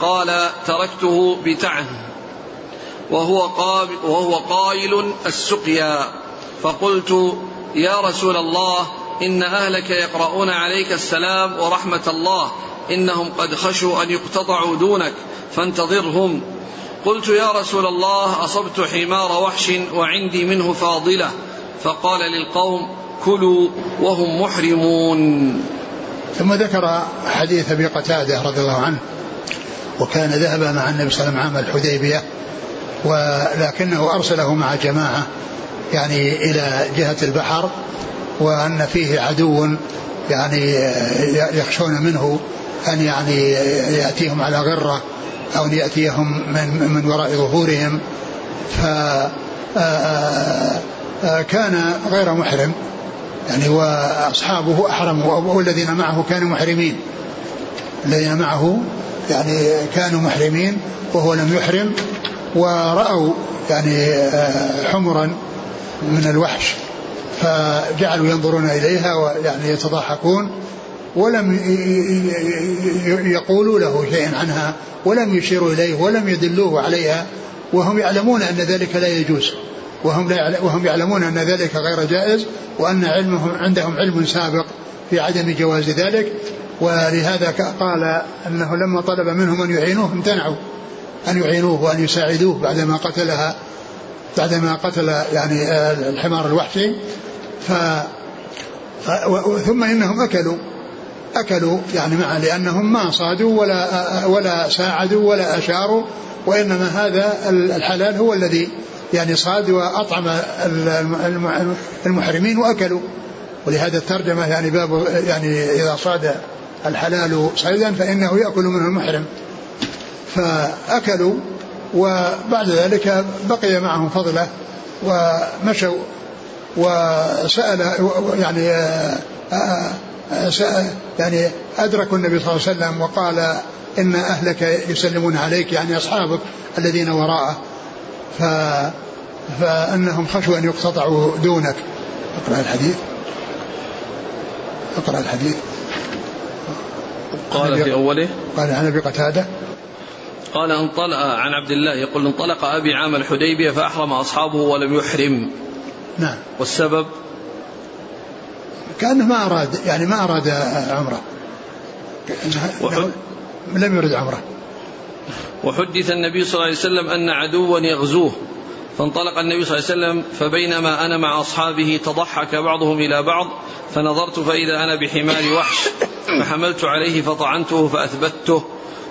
قال تركته بتعن وهو, قابل وهو قائل السقيا. فقلت يا رسول الله إن أهلك يقرؤون عليك السلام ورحمة الله إنهم قد خشوا أن يقتطعوا دونك فانتظرهم. قلت يا رسول الله أصبت حمار وحش وعندي منه فاضلة. فقال للقوم كلوا وهم محرمون. ثم ذكر حديث أبي قتادة رضي الله عنه وكان ذهب مع النبي صلى الله عليه وسلم عام الحديبية ولكنه أرسله مع جماعة يعني إلى جهة البحر وأن فيه عدو يعني يخشون منه أن يعني يأتيهم على غرة أو ان يأتيهم من من وراء ظهورهم. ف آه، كان غير محرم يعني وأصحابه احرموا والذين معه كانوا محرمين. الذين معه يعني كانوا محرمين وهو لم يحرم. ورأوا يعني آه، حمرا من الوحش فجعلوا ينظرون إليها ويعني يتضاحكون ولم يقولوا له شيئا عنها ولم يشيروا إليه ولم يدلوه عليها وهم يعلمون أن ذلك لا يجوز وهم لا وهم يعلمون أن ذلك غير جائز وأن علمهم عندهم علم سابق في عدم جواز ذلك ولهذا قال أنه لما طلب منهم أن يعينوه امتنعوا. أن يعينوه وأن يساعدوه بعدما قتلها بعدما قتل يعني الحمار الوحشي. ف ثم إنهم أكلوا أكلوا يعني معه لأنهم ما صادوا ولا ولا ساعدوا ولا أشاروا وإنما هذا الحلال هو الذي يعني صاد وأطعم المحرمين وأكلوا. ولهذا الترجمة يعني باب يعني إذا صاد الحلال صيدا فإنه يأكل منه المحرم. فأكلوا وبعد ذلك بقي معهم فضلة ومشوا وسأل يعني سأل يعني أدركوا النبي صلى الله عليه وسلم وقال إن أهلك يسلمون عليك يعني أصحابك الذين وراءه ف فأنهم خشوا أن يقتطعوا دونك. اقرأ الحديث. اقرأ الحديث. قال في أوله؟ قال عن أبي قتادة. قال انطلق عن عبد الله يقول انطلق أبي عام الحديبية فأحرم أصحابه ولم يحرم. نعم. والسبب؟ كأنه ما أراد يعني ما أراد عمرة. وحد لم يرد عمرة. وحدث النبي صلى الله عليه وسلم أن عدوا يغزوه. فانطلق النبي صلى الله عليه وسلم فبينما أنا مع أصحابه تضحك بعضهم إلى بعض فنظرت فإذا أنا بحمار وحش فحملت عليه فطعنته فاثبته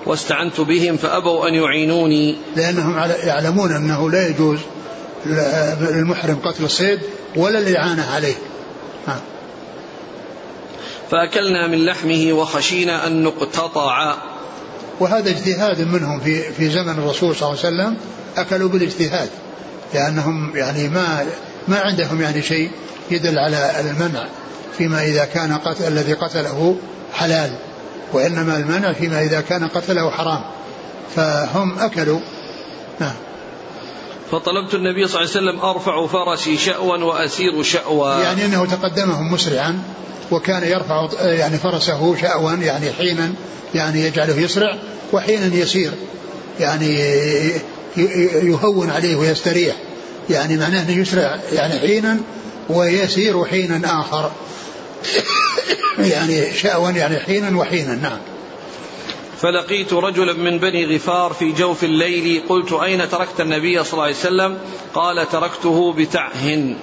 واستعنت بهم فأبوا أن يعينوني. لأنهم يعلمون أنه لا يجوز للمحرم قتل الصيد ولا الإعانة عليه. ها. فأكلنا من لحمه وخشينا أن نقتطع. وهذا اجتهاد منهم في في زمن الرسول صلى الله عليه وسلم أكلوا بالاجتهاد لأنهم يعني ما ما عندهم يعني شيء يدل على المنع فيما إذا كان قتل الذي قتله حلال. وإنما المنع فيما إذا كان قتله حرام. فهم أكلوا. نعم. فطلبت النبي صلى الله عليه وسلم أرفع فرسي شأوا وأسير شأوا. يعني أنه تقدمهم مسرعا وكان يرفع يعني فرسه شأوا يعني حينا يعني يجعله يسرع وحينا يسير يعني يهون عليه ويستريح. يعني معناه إنه يسرع يعني حينا ويسير حينا آخر. [laughs] يعني شأوا يعني حينا وحينا نعم. فلقيت رجلا من بني غفار في جوف الليل قلت أين تركت النبي صلى الله عليه وسلم؟ قال تركته بتعه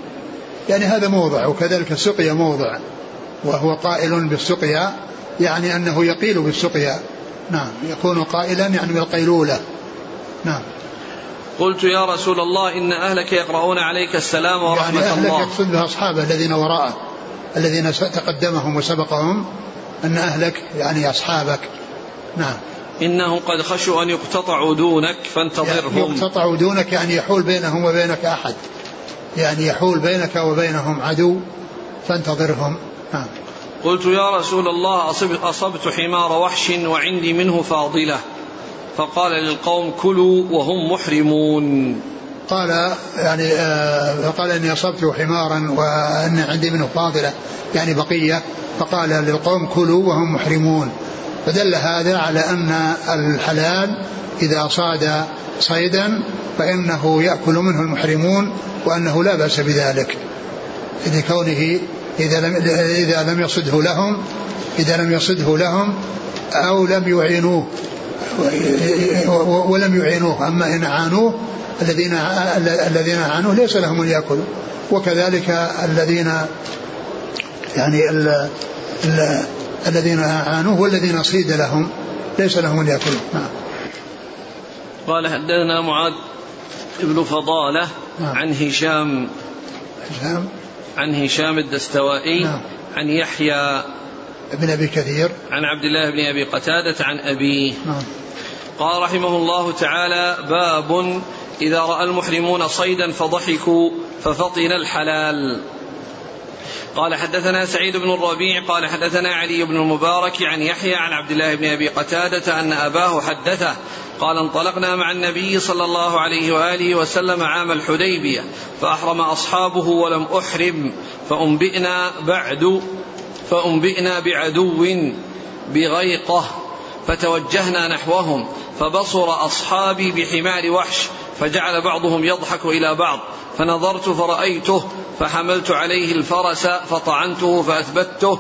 يعني هذا موضع وكذلك السقيا موضع وهو قائل بالسقيا يعني أنه يقيل بالسقيا. نعم يكون قائلا يعني بالقيلولة نعم. قلت يا رسول الله إن أهلك يقرؤون عليك السلام ورحمة يعني الله أهلك يقصد بها أصحابه الذين وراءه. الذين تقدمهم وسبقهم أن أهلك يعني أصحابك. نعم. إنهم قد خشوا أن يقتطعوا دونك فانتظرهم. يعني يقتطعوا دونك يعني يحول بينهم وبينك أحد. يعني يحول بينك وبينهم عدو فانتظرهم. نعم. قلت يا رسول الله أصبت حمار وحش وعندي منه فاضلة. فقال للقوم كلوا وهم محرمون. قال يعني آه فقال إني أصبت حمارا وان عندي منه فاضلة يعني بقية. فقال للقوم كلوا وهم محرمون. فدل هذا على أن الحلال إذا صاد صيدا فإنه يأكل منه المحرمون وأنه لا بأس بذلك. لكونه إذا لم إذا لم يصده لهم إذا لم يصده لهم أو لم يعينوه ولم يعينوه أما إن اعانوه الذين الذين اعانوه ليس لهم ان ياكلوا وكذلك الذين يعني ال ال الذين اعانوه والذين صيد لهم ليس لهم ان ياكلوا نعم. قال حدثنا معاذ ابن فضالة نعم. عن هشام. هشام. عن هشام الدستوائي. نعم. عن يحيى. ابن أبي كثير. عن عبد الله بن أبي قتادة عن أبيه. نعم. قال رحمه الله تعالى باب إذا رأى المحرمون صيدا فضحكوا ففطن الحلال. قال حدثنا سعيد بن الربيع قال حدثنا علي بن المبارك عن يحيى عن عبد الله بن أبي قتادة أن أباه حدثه قال انطلقنا مع النبي صلى الله عليه وآله وسلم عام الحديبية فأحرم أصحابه ولم أحرم فأنبئنا بعد فأنبئنا بعدو بغيقة فتوجهنا نحوهم فبصر أصحابي بحمار وحش فجعل بعضهم يضحك إلى بعض. فنظرت فرأيته فحملت عليه الفرس فطعنته فأثبته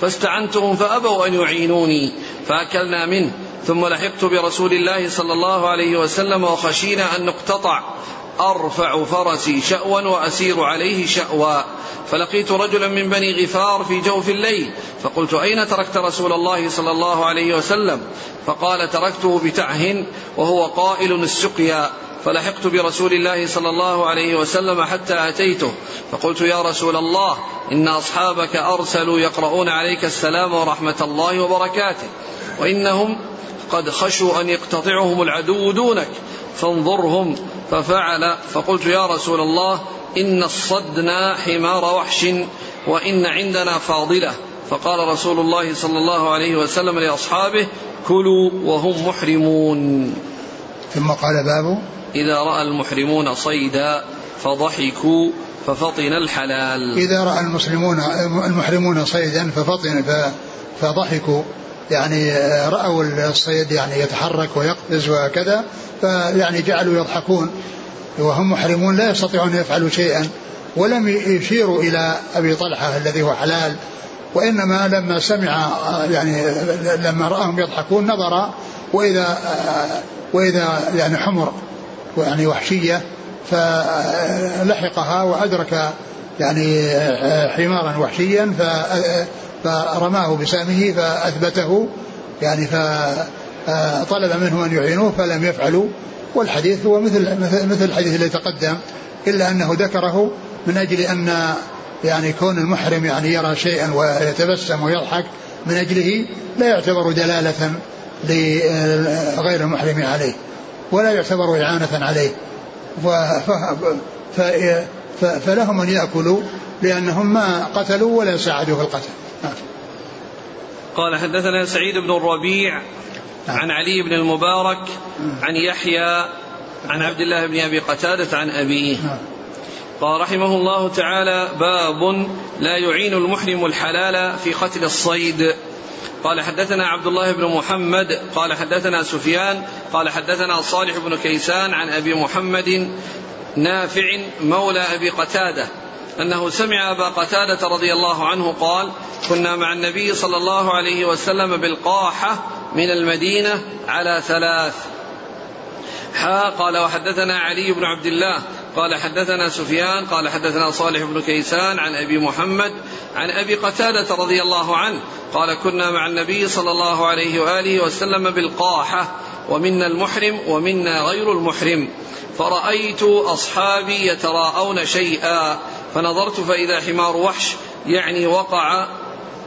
فاستعنتهم فأبوا أن يعينوني. فأكلنا منه. ثم لحقت برسول الله صلى الله عليه وسلم وخشينا أن نقتطع. أرفع فرسي شأوا وأسير عليه شأوا. فلقيت رجلا من بني غفار في جوف الليل. فقلت أين تركت رسول الله صلى الله عليه وسلم؟ فقال تركته بتعه وهو قائل السقيا. فلحقت برسول الله صلى الله عليه وسلم حتى أتيته فقلت يا رسول الله إن أصحابك أرسلوا يقرؤون عليك السلام ورحمة الله وبركاته وإنهم قد خشوا أن يقتطعهم العدو دونك فانظرهم ففعل فقلت يا رسول الله إن الصدنا حمار وحش وإن عندنا فاضلة فقال رسول الله صلى الله عليه وسلم لأصحابه كلوا وهم محرمون. ثم قال باب إذا رأى المحرمون صيدا فضحكوا ففطن الحلال. إذا رأى المسلمون المحرمون صيدا ففطن فضحكوا. يعني رأوا الصيد يعني يتحرك ويقفز وكذا فيعني جعلوا يضحكون. وهم محرمون لا يستطيعون أن يفعلوا شيئا ولم يشيروا إلى أبي طلحة الذي هو حلال. وإنما لما سمع يعني لما رآهم يضحكون نظر وإذا وإذا يعني حمر. يعني وحشية فلحقها وأدرك يعني حمارا وحشيا فرماه بسامه فأثبته يعني فطلب منه أن يعينوه فلم يفعلوا. والحديث هو مثل مثل الحديث الذي تقدم إلا أنه ذكره من أجل أن يعني كون المحرم يعني يرى شيئا ويتبسم ويضحك من أجله لا يعتبر دلالة لغير المحرم عليه. ولا يعتبر إعانة عليه. فلهم أن يأكلوا لأنهم ما قتلوا ولا ساعدوا في القتل. قال حدثنا سعيد بن الربيع عن علي بن المبارك عن يحيى عن عبد الله بن أبي قتادة عن أبيه. قال رحمه الله تعالى باب لا يعين المحرم الحلال في قتل الصيد. قال حدثنا عبد الله بن محمد قال حدثنا سفيان قال حدثنا صالح بن كيسان عن أبي محمد نافع مولى أبي قتادة أنه سمع أبا قتادة رضي الله عنه قال كنا مع النبي صلى الله عليه وسلم بالقاحة من المدينة على ثلاث. حا قال وحدثنا علي بن عبد الله قال حدثنا سفيان قال حدثنا صالح بن كيسان عن أبي محمد عن أبي قتادة رضي الله عنه قال كنا مع النبي صلى الله عليه وآله وسلم بالقاحة ومنا المحرم ومنا غير المحرم فرأيت أصحابي يتراءون شيئا فنظرت فإذا حمار وحش يعني وقع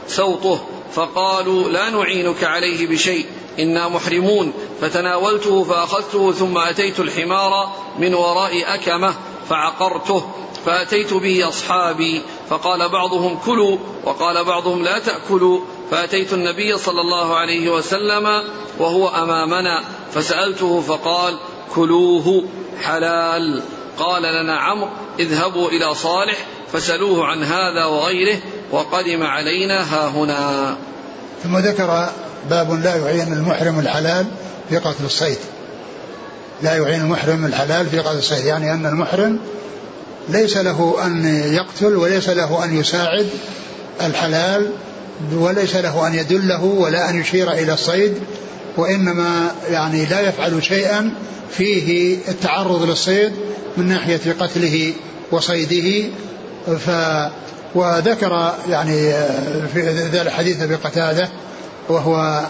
سوطه فقالوا لا نعينك عليه بشيء إنا محرمون. فتناولته فأخذته ثم أتيت الحمار من وراء أكمة فعقرته فأتيت به أصحابي فقال بعضهم كلوا وقال بعضهم لا تأكلوا. فأتيت النبي صلى الله عليه وسلم وهو أمامنا فسألته فقال كلوه حلال. قال لنا عمرو اذهبوا إلى صالح فسلوه عن هذا وغيره وقدم علينا ها هنا. ثم ذكر باب لا يعين المحرم الحلال في قتل الصيد. لا يعين المحرم الحلال في قتل الصيد يعني أن المحرم ليس له أن يقتل وليس له أن يساعد الحلال وليس له أن يدله ولا أن يشير إلى الصيد وإنما يعني لا يفعل شيئا فيه التعرض للصيد من ناحية قتله وصيده. ف وذكر يعني في ذا الحديث أبي قتادة وهو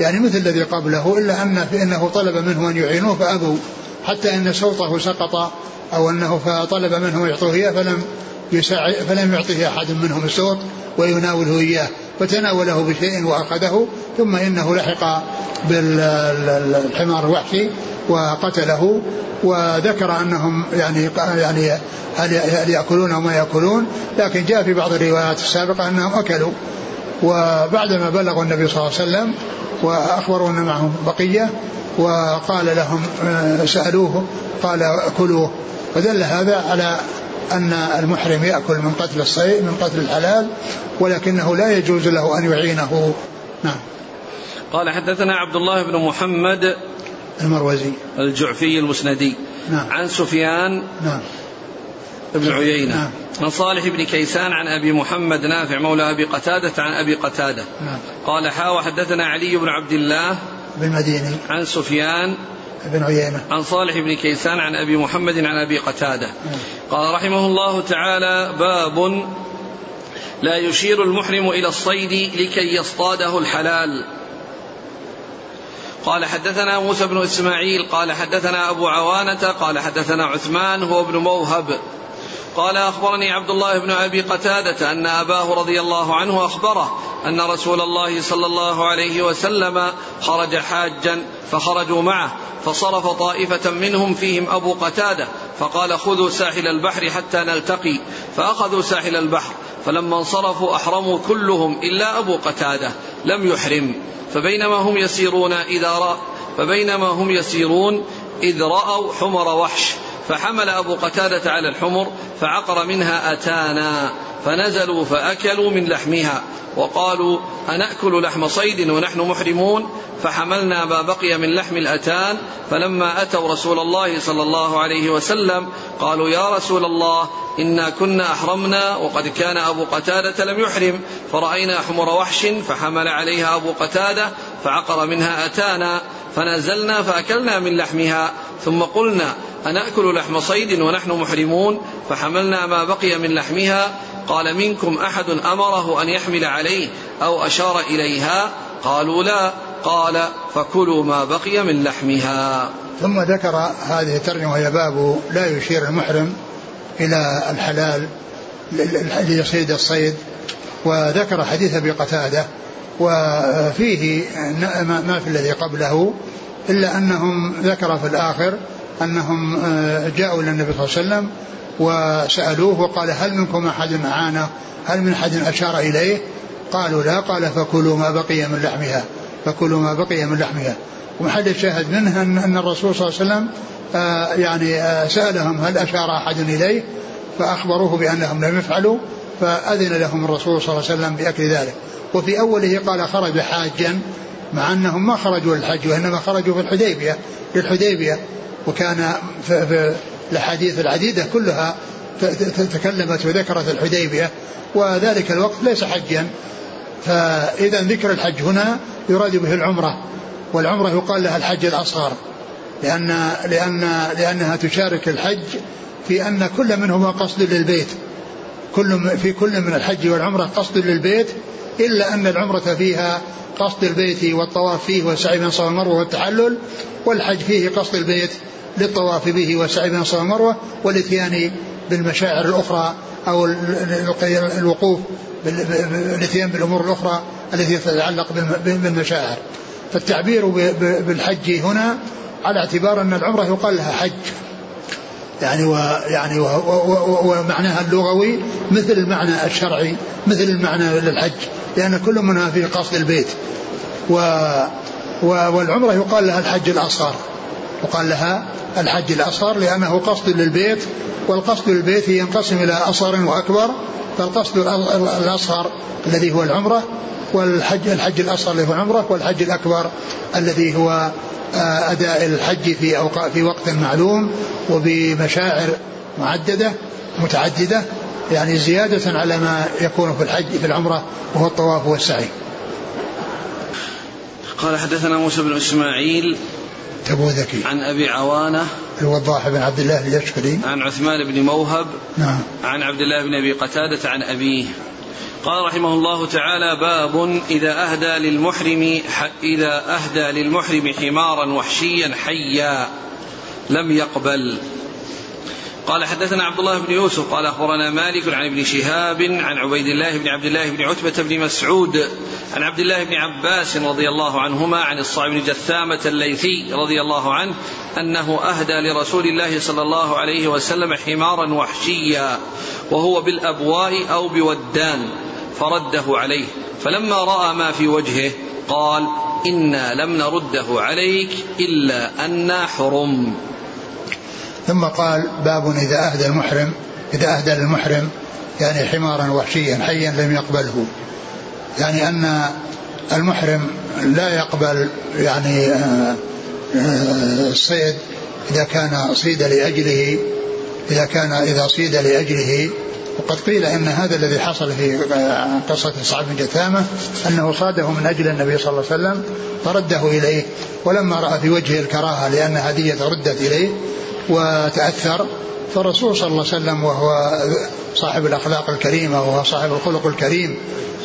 يعني مثل الذي قبله إلا أن إنه طلب منه أن يعينوه فأبوا حتى إن صوته سقط أو أنه فطلب منهم يعطوه إياه فلم يساعد فلم يعطه أحد منهم الصوت ويناوله إياه فتناوله بشيء وأخذه ثم إنه لحق بالحمار الوحشي وقتله وذكر أنهم يعني يعني هل يأكلون أو ما يأكلون لكن جاء في بعض الروايات السابقة أنهم أكلوا. وبعدما بلغوا النبي صلى الله عليه وسلم وأخبروا أن معهم بقية وقال لهم آه، سألوه قال كلوه فدل هذا على أن المحرم يأكل من قتل الصيد من قتل الحلال ولكنه لا يجوز له أن يعينه. نعم. قال حدثنا عبد الله بن محمد المروزي. الجعفي المسندي. نعم. عن سفيان نعم. ابن عيينة. نعم. عن صالح بن كيسان عن أبي محمد نافع مولى أبي قتادة عن أبي قتادة. نعم. قال حا وحدثنا علي بن عبد الله بن مديني عن سفيان بن عيينة. عن صالح بن كيسان عن أبي محمد عن أبي قتادة. نعم. قال رحمه الله تعالى باب لا يشير المحرم إلى الصيد لكي يصطاده الحلال. قال حدثنا موسى بن إسماعيل. قال حدثنا أبو عوانة. قال حدثنا عثمان. هو ابن موهب. قال أخبرني عبد الله بن أبي قتادة أن أباه رضي الله عنه أخبره أن رسول الله صلى الله عليه وسلم خرج حاجا فخرجوا معه فصرف طائفة منهم فيهم أبو قتادة فقال خذوا ساحل البحر حتى نلتقي فأخذوا ساحل البحر فلما انصرفوا أحرموا كلهم إلا أبو قتادة لم يحرم فبينما هم يسيرون إذا رأ فبينما هم يسيرون إذ رأوا حمر وحش فحمل أبو قتادة على الحمر فعقر منها أتانا فنزلوا فأكلوا من لحمها وقالوا أنأكل لحم صيد ونحن محرمون؟ فحملنا ما بقي من لحم الأتان فلما أتوا رسول الله صلى الله عليه وسلم قالوا يا رسول الله إنا كنا أحرمنا وقد كان أبو قتادة لم يحرم فرأينا حمر وحش فحمل عليها أبو قتادة فعقر منها أتانا فنزلنا فأكلنا من لحمها ثم قلنا أنأكل لحم صيد ونحن محرمون فحملنا ما بقي من لحمها. قال منكم أحد أمره أن يحمل عليه أو أشار إليها؟ قالوا لا. قال فكلوا ما بقي من لحمها. ثم ذكر هذه الترجمة وهي باب لا يشير المحرم إلى الحلال ليصيد الصيد. وذكر حديث أبي قتادة وفيه ما في الذي قبله إلا أنهم ذكر في الآخر أنهم آه، جاءوا إلى النبي صلى الله عليه وسلم وسألوه وقال هل منكم أحد أعانه هل من أحد أشار إليه؟ قالوا لا. قال فكلوا ما بقي من لحمها فكلوا ما بقي من لحمها. ومحل الشاهد منه أن الرسول صلى الله عليه وسلم آه يعني آه سألهم هل أشار أحد إليه؟ فأخبروه بأنهم لم يفعلوا فأذن لهم الرسول صلى الله عليه وسلم بأكل ذلك. وفي أوله قال خرج حاجا مع أنهم ما خرجوا للحج وإنما خرجوا في الحديبية للحديبية. وكان في الأحاديث العديدة كلها تكلمت وذكرت الحديبية وذلك الوقت ليس حجا. فإذا ذكر الحج هنا يراد به العمرة والعمرة يقال لها الحج الأصغر لأن لأن لأنها تشارك الحج في أن كل منهما قصد للبيت. كل في كل من الحج والعمرة قصد للبيت إلا أن العمرة فيها قصد البيت والطواف فيه والسعي بين الصفا والمروة والتحلل والحج فيه قصد البيت للطواف به والسعي بين الصفا والمروة والإتيان بالمشاعر الأخرى أو الوقوف الإتيان بالأمور الأخرى التي تتعلق بالمشاعر. فالتعبير بالحج هنا على اعتبار أن العمرة يقال لها حج. يعني ويعني ومعناها اللغوي مثل المعنى الشرعي مثل المعنى للحج لأن كل منها في قصد البيت. و والعمرة يقال لها الحج الأصغر يقال لها الحج الأصغر لأنه قصد للبيت والقصد للبيت ينقسم إلى أصغر وأكبر فالقصد الأصغر الذي هو العمرة والحج الحج الأصغر اللي هو العمرة والحج الأكبر الذي هو آه، أداء الحج في أوقات في وقت معلوم وبمشاعر معددة متعددة يعني زيادة على ما يكون في الحج في العمرة وهو الطواف والسعي. قال حدثنا موسى بن إسماعيل تبوذكي عن أبي عوانة الوضاح بن عبد الله اليشكري. عن عثمان بن موهب نعم. عن عبد الله بن أبي قتادة عن أبيه. قال رحمه الله تعالى باب إذا أهدى للمحرم إذا أهدى للمحرم حمارا وحشيا حيا لم يقبل. قال حدثنا عبد الله بن يوسف قال أخبرنا مالك عن ابن شهاب عن عبيد الله بن عبد الله بن عتبة بن مسعود عن عبد الله بن عباس رضي الله عنهما عن الصعب بن جثامة الليثي رضي الله عنه أنه أهدى لرسول الله صلى الله عليه وسلم حمارا وحشيا وهو بالأبواء أو بودان فرده عليه فلما رأى ما في وجهه قال إنا لم نرده عليك إلا أنا حرم ثم قال باب إذا أهدى المحرم إذا أهدى للمحرم يعني حمارا وحشيا حيا لم يقبله. يعني أن المحرم لا يقبل يعني آه، آه، الصيد إذا كان صيد لأجله إذا كان إذا صيد لأجله. وقد قيل إن هذا الذي حصل في آه، قصة صعب بن جثامة أنه صاده من أجل النبي صلى الله عليه وسلم فرده إليه ولما رأى في وجهه الكراهة لأن هدية ردت إليه وتأثر فالرسول صلى الله عليه وسلم وهو صاحب الأخلاق الكريمة وهو صاحب الخلق الكريم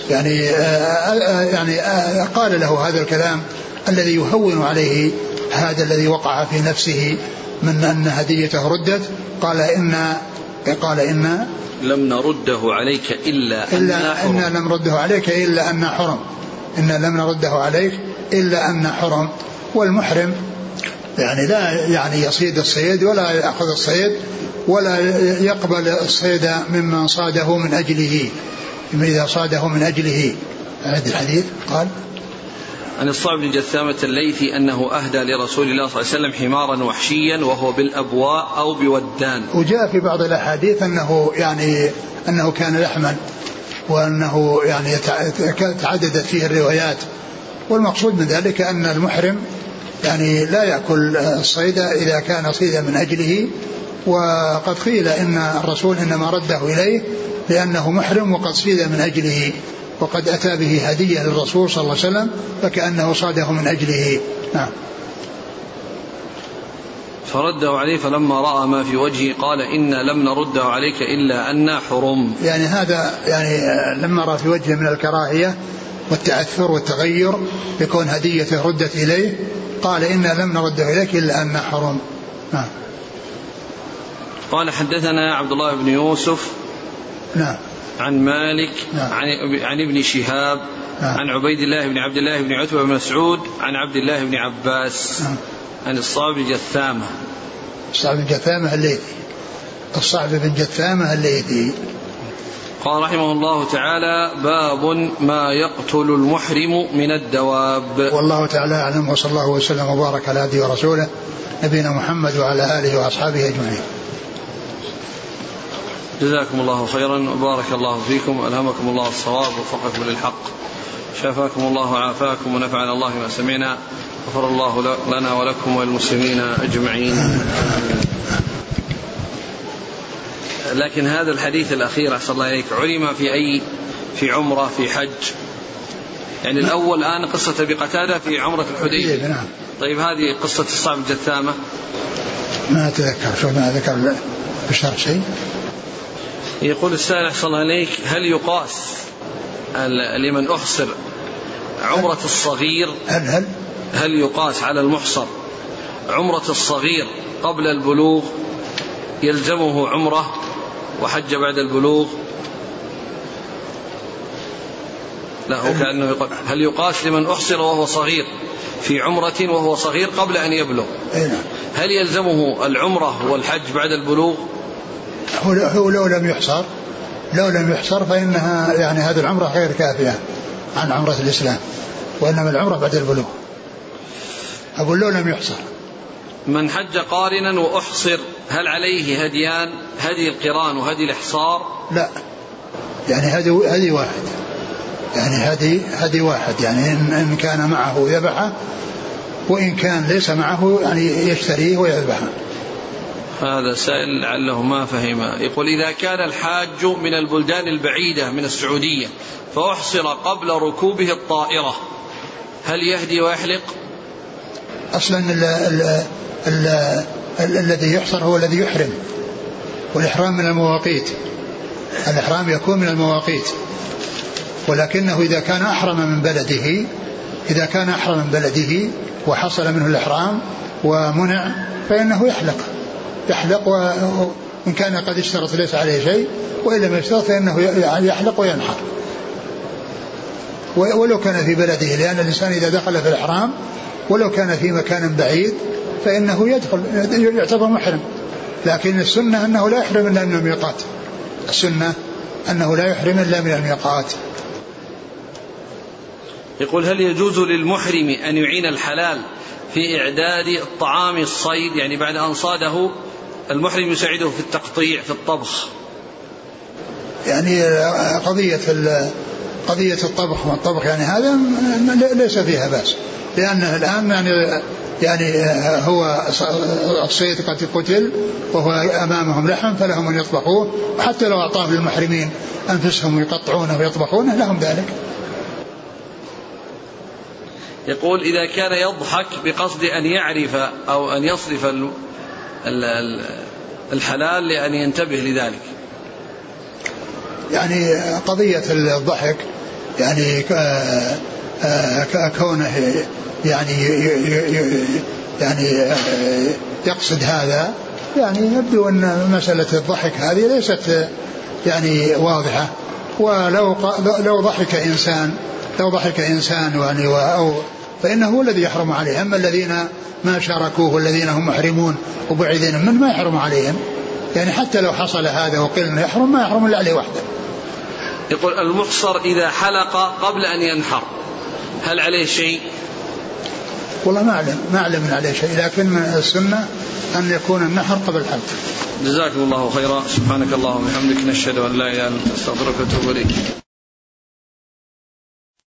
يعني آه، آه، يعني آه، قال له هذا الكلام الذي يهون عليه هذا الذي وقع في نفسه من أن هديته ردت قال إن قال إن لم نرده عليك إلا أن لم نرده عليك إلا أن حرم. إن لم نرده عليك إلا أن حرم. والمحرم يعني لا يعني يصيد الصيد ولا يأخذ الصيد ولا يقبل الصيد ممن صاده من أجله. إذا صاده من أجله. هذا الحديث. قال عن الصعب بن جثامة الليثي أنه أهدى لرسول الله صلى الله عليه وسلم حمارا وحشيا وهو بالأبواء أو بودان. وجاء في بعض الأحاديث أنه يعني أنه كان لحما وأنه يعني تعددت فيه الروايات. والمقصود من ذلك أن المحرم يعني لا يأكل الصيد إذا كان صيدا من أجله. وقد قيل إن الرسول إنما رده إليه لأنه محرم وقد صيد من أجله. وقد أتى به هدية للرسول صلى الله عليه وسلم فكأنه صاده من أجله. نعم. فرده عليه فلما رأى ما في وجهه قال إنا لم نرده عليك إلا أنا حرم. يعني هذا يعني لما رأى في وجهه من الكراهية والتأثر والتغير بكون هديته ردت إليه. قال إنا لم نرده إليك إلا أن حرم نعم قال حدثنا عبد الله بن يوسف نعم عن مالك نعم. عن, عن ابن شهاب نعم. عن عبيد الله بن عبد الله بن عتبة بن مسعود عن عبد الله بن عباس نعم. عن الصعب بن جثامة الصعب بن جثامة الليثي الصعب بن جثامة الليثي قال رحمه الله تعالى باب ما يقتل المحرم من الدواب. والله تعالى أعلم وصلى الله وسلم وبارك على عبده ورسوله نبينا محمد وعلى آله وأصحابه أجمعين. جزاكم الله خيرا وبارك الله فيكم ألهمكم الله الصواب ووفقكم للحق. شافاكم الله وعافاكم ونفعنا الله ما سمعنا غفر الله لنا ولكم وللمسلمين أجمعين. لكن هذا الحديث الأخير أحسن الله إليك علم في أي في عمرة في حج. يعني الأول الآن قصة أبي قتادة في عمرة الحديبية. نعم. طيب هذه قصة الصعب الجثامة. ما أتذكر شو ما ذكر الشرح شيء. يقول السائل أحسن الله إليك هل يقاس لمن أحصر عمرة الصغير؟ هل هل؟ هل يقاس على المحصر عمرة الصغير قبل البلوغ يلزمه عمرة؟ وحج بعد البلوغ. لا هو كأنه يقول هل يقاس لمن أحصر وهو صغير في عمرة وهو صغير قبل أن يبلغ؟ نعم. هل يلزمه العمرة والحج بعد البلوغ؟ هو لو لم يحصر لو لم يحصر فإنها يعني هذه العمرة غير كافية عن عمرة الإسلام وإنما العمرة بعد البلوغ. أقول لو لم يحصر. من حج قارنا وأحصر هل عليه هديان؟ هدي القران وهدي الإحصار؟ لا. يعني هدي هدي واحد. يعني هدي هدي واحد. يعني إن, إن كان معه ذبحه وإن كان ليس معه يعني يشتريه ويذبحه. هذا سائل لعله ما فهم. يقول إذا كان الحاج من البلدان البعيدة من السعودية فأحصر قبل ركوبه الطائرة هل يهدي ويحلق؟ أصلا الذي يحصر هو الذي يحرم. والإحرام من المواقيت. الإحرام يكون من المواقيت. ولكنه إذا كان أحرم من بلده إذا كان أحرم من بلده وحصل منه الإحرام ومنع فإنه يحلق. يحلق وإن كان قد اشترط ليس عليه شيء وإن لم يشترط فإنه يحلق وينحر. ولو كان في بلده لأن الإنسان إذا دخل في الإحرام ولو كان في مكان بعيد فإنه يدخل يعتبر محرم. لكن السنة أنه لا يحرم إلا من الميقات. السنة أنه لا يحرم إلا من الميقات. يقول هل يجوز للمحرم أن يعين الحلال في إعداد الطعام الصيد؟ يعني بعد أن صاده المحرم يساعده في التقطيع في الطبخ. يعني قضية قضية الطبخ والطبخ يعني هذا ليس فيها بأس. لأنه الآن يعني يعني هو الصيد قد قتل وهو أمامهم لحم فلهم أن يطبخوه. وحتى لو أعطاه للمحرمين أنفسهم يقطعونه ويطبخونه لهم ذلك. يقول إذا كان يضحك بقصد أن يعرف أو أن يصرف الحلال لأن ينتبه لذلك. يعني قضية الضحك يعني كونه يعني يعني يقصد هذا. يعني يبدو أن مسألة الضحك هذه ليست يعني واضحة. ولو لو ضحك إنسان لو ضحك إنسان يعني أو فإنه هو الذي يحرم عليه. أما الذين ما شاركوه والذين هم محرمون وبعيدين من ما يحرم عليهم. يعني حتى لو حصل هذا وقيل إنه يحرم ما يحرم إلا عليه وحده. يقول المحصر إذا حلق قبل أن ينحر هل عليه شيء؟ والله ما اعلم ما اعلم ان عليه شيء لكن السنة أن يكون النحر قبل الحلق. جزاكم الله خيرا سبحانك اللهم وبحمدك نشهد أن لا إله إلا أنت أستغفرك وأتوب إليك.